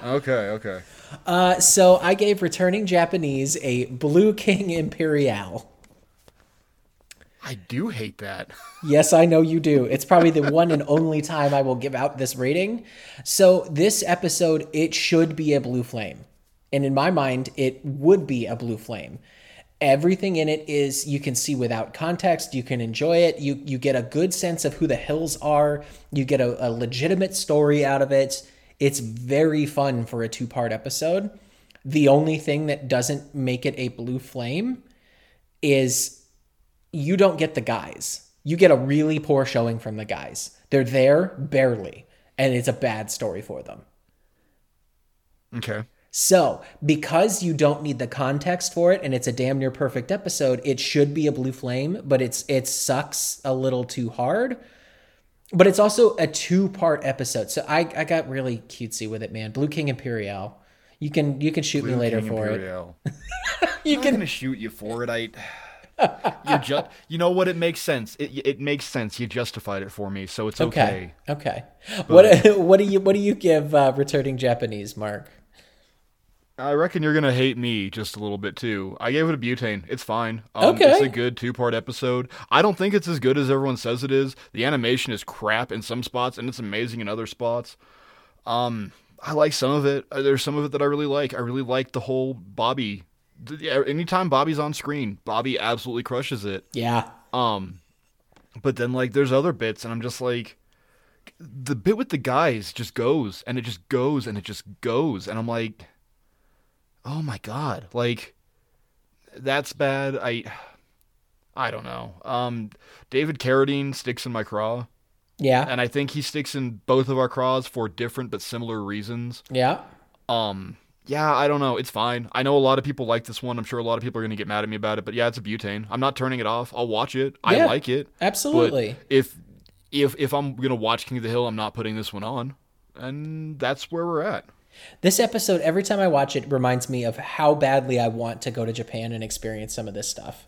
Okay, okay. Uh, so I gave returning Japanese a Blue King Imperial. I do hate that. Yes, I know you do. It's probably the one and only time I will give out this rating. So this episode, it should be a blue flame. And in my mind, it would be a blue flame. Everything in it is you can see without context, you can enjoy it, you you get a good sense of who the hills are, you get a, a legitimate story out of it. It's very fun for a two-part episode. The only thing that doesn't make it a blue flame is you don't get the guys. You get a really poor showing from the guys. They're there barely, and it's a bad story for them. Okay. So, because you don't need the context for it and it's a damn near perfect episode, it should be a blue flame, but it's it sucks a little too hard. But it's also a two-part episode. So I I got really cutesy with it, man. Blue King Imperial. You can you can shoot me later King for it. You I'm can gonna shoot you for it. I. You just, you know what? It makes sense. It it makes sense. You justified it for me, so it's okay. Okay. Okay. What what do you what do you give uh, returning Japanese, Mark? I reckon you're gonna hate me just a little bit too. I gave it a butane. It's fine. Um, Okay. It's a good two part episode. I don't think it's as good as everyone says it is. The animation is crap in some spots, and it's amazing in other spots. Um, I like some of it. Uh, There's some of it that I really like. I really like the whole Bobby. Anytime Bobby's on screen, Bobby absolutely crushes it. Yeah. Um, but then like there's other bits, and I'm just like, the bit with the guys just goes, and it just goes, and it just goes, and I'm like, oh my god, like that's bad. I, I don't know. Um, David Carradine sticks in my craw, Yeah. and I think he sticks in both of our craws for different but similar reasons. Yeah. Um, yeah, I don't know. It's fine. I know a lot of people like this one. I'm sure a lot of people are going to get mad at me about it, but yeah, it's a butane. I'm not turning it off. I'll watch it. I Yeah, like it. Absolutely. But if if if I'm going to watch King of the Hill, I'm not putting this one on. And that's where we're at. This episode, every time I watch it, reminds me of how badly I want to go to Japan and experience some of this stuff.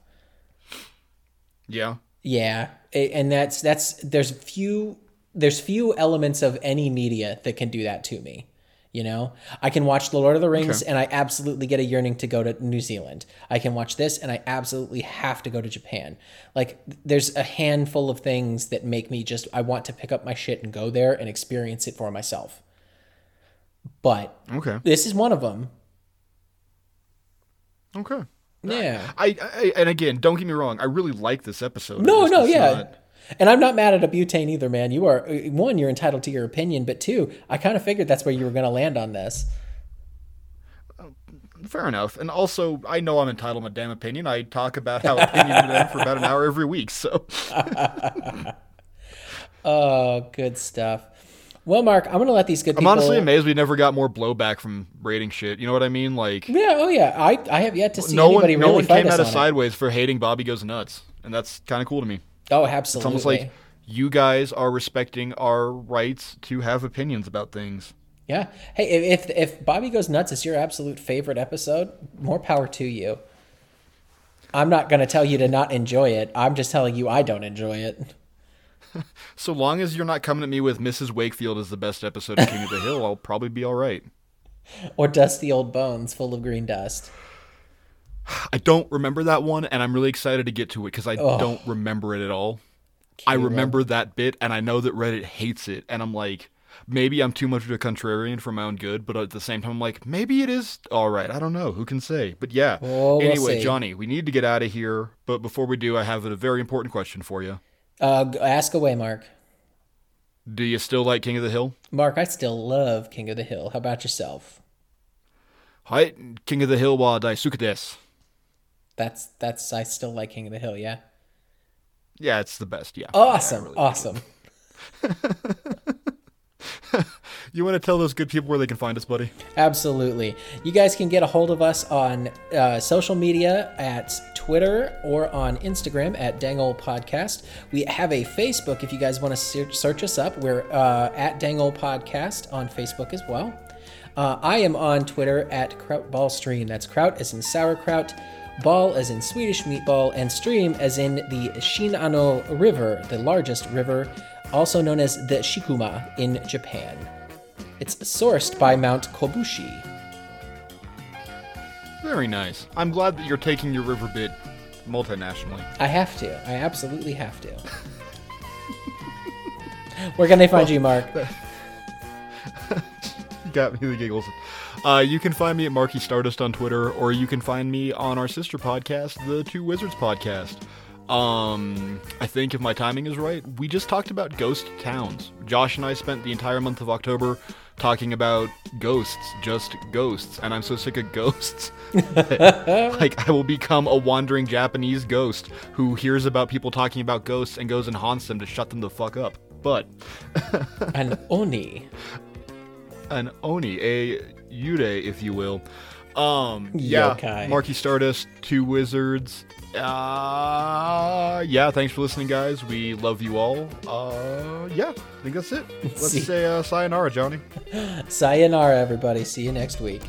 Yeah. Yeah, and that's that's there's few there's few elements of any media that can do that to me. You know, I can watch The Lord of the Rings and I absolutely get a yearning to go to New Zealand. I can watch this and I absolutely have to go to Japan. Like, there's a handful of things that make me just, I want to pick up my shit and go there and experience it for myself. But Okay. this is one of them. Okay. Yeah. I, I and again, don't get me wrong. I really like this episode. No, no, yeah. not- And I'm not mad at a butane either, man. You are uh, one, you're entitled to your opinion, but two, I kind of figured that's where you were going to land on this. fair enough. And also, I know I'm entitled to my damn opinion. I talk about how am for about an hour every week. So Oh, good stuff. Well, Mark, I'm going to let these good I'm people. honestly amazed we never got more blowback from rating shit. You know what I mean? Like Yeah, oh yeah. I I have yet to see no one, anybody no really one fight came out of on it. sideways for hating Bobby Goes Nuts. and that's kind of cool to me. Oh, absolutely. It's almost like you guys are respecting our rights to have opinions about things. Yeah. Hey, if if Bobby Goes Nuts is your absolute favorite episode, more power to you. I'm not going to tell you to not enjoy it. I'm just telling you I don't enjoy it. so long as you're not coming at me with Mrs. Wakefield is the best episode of King of the Hill, I'll probably be all right. Or Dusty Old Bones full of green dust. I don't remember that one, and I'm really excited to get to it because I oh. don't remember it at all. I remember that bit, and I know that Reddit hates it, and I'm like, maybe I'm too much of a contrarian for my own good, but at the same time, I'm like, maybe it is all right. I don't know. Who can say? But yeah. Oh, we'll anyway. Jonny, we need to get out of here. But before we do, I have a very important question for you. Uh, ask away, Mark. Do you still like King of the Hill? Mark, I still love King of the Hill. How about yourself? Hi, King of the Hill wa daisuki desu. That's that's I still like King of the Hill, yeah. Yeah, it's the best. Yeah. Awesome. Yeah, really awesome. you want to tell those good people where they can find us, buddy? Absolutely. You guys can get a hold of us on uh, social media at Twitter or on Instagram at Dangle Podcast. We have a Facebook if you guys want to search us up. We're uh, at Dangle Podcast on Facebook as well. Uh, I am on Twitter at Krautballstream. That's Kraut as in sauerkraut, ball as in Swedish meatball, and stream as in the Shinano River, the largest river also known as the Chikuma in Japan. It's sourced by Mount Kobushi. Very nice. I'm glad that you're taking your river bit multinationally. I have to. I absolutely have to. Where can they find well, you, Mark? got me the giggles. Uh, you can find me at Marky Stardust on Twitter, or you can find me on our sister podcast, the Two Wizards Podcast. Um, I think if my timing is right, we just talked about ghost towns. Josh and I spent the entire month of October talking about ghosts, just ghosts, and I'm so sick of ghosts. like I will become a wandering Japanese ghost who hears about people talking about ghosts and goes and haunts them to shut them the fuck up. But an oni, an oni, a yurei, if you will. Um, yeah, Yokai. Marky Stardust, two wizards, uh, yeah, thanks for listening, guys. We love you all. Uh, yeah, I think that's it. Let's say uh, sayonara, Jonny. sayonara, everybody. See you next week.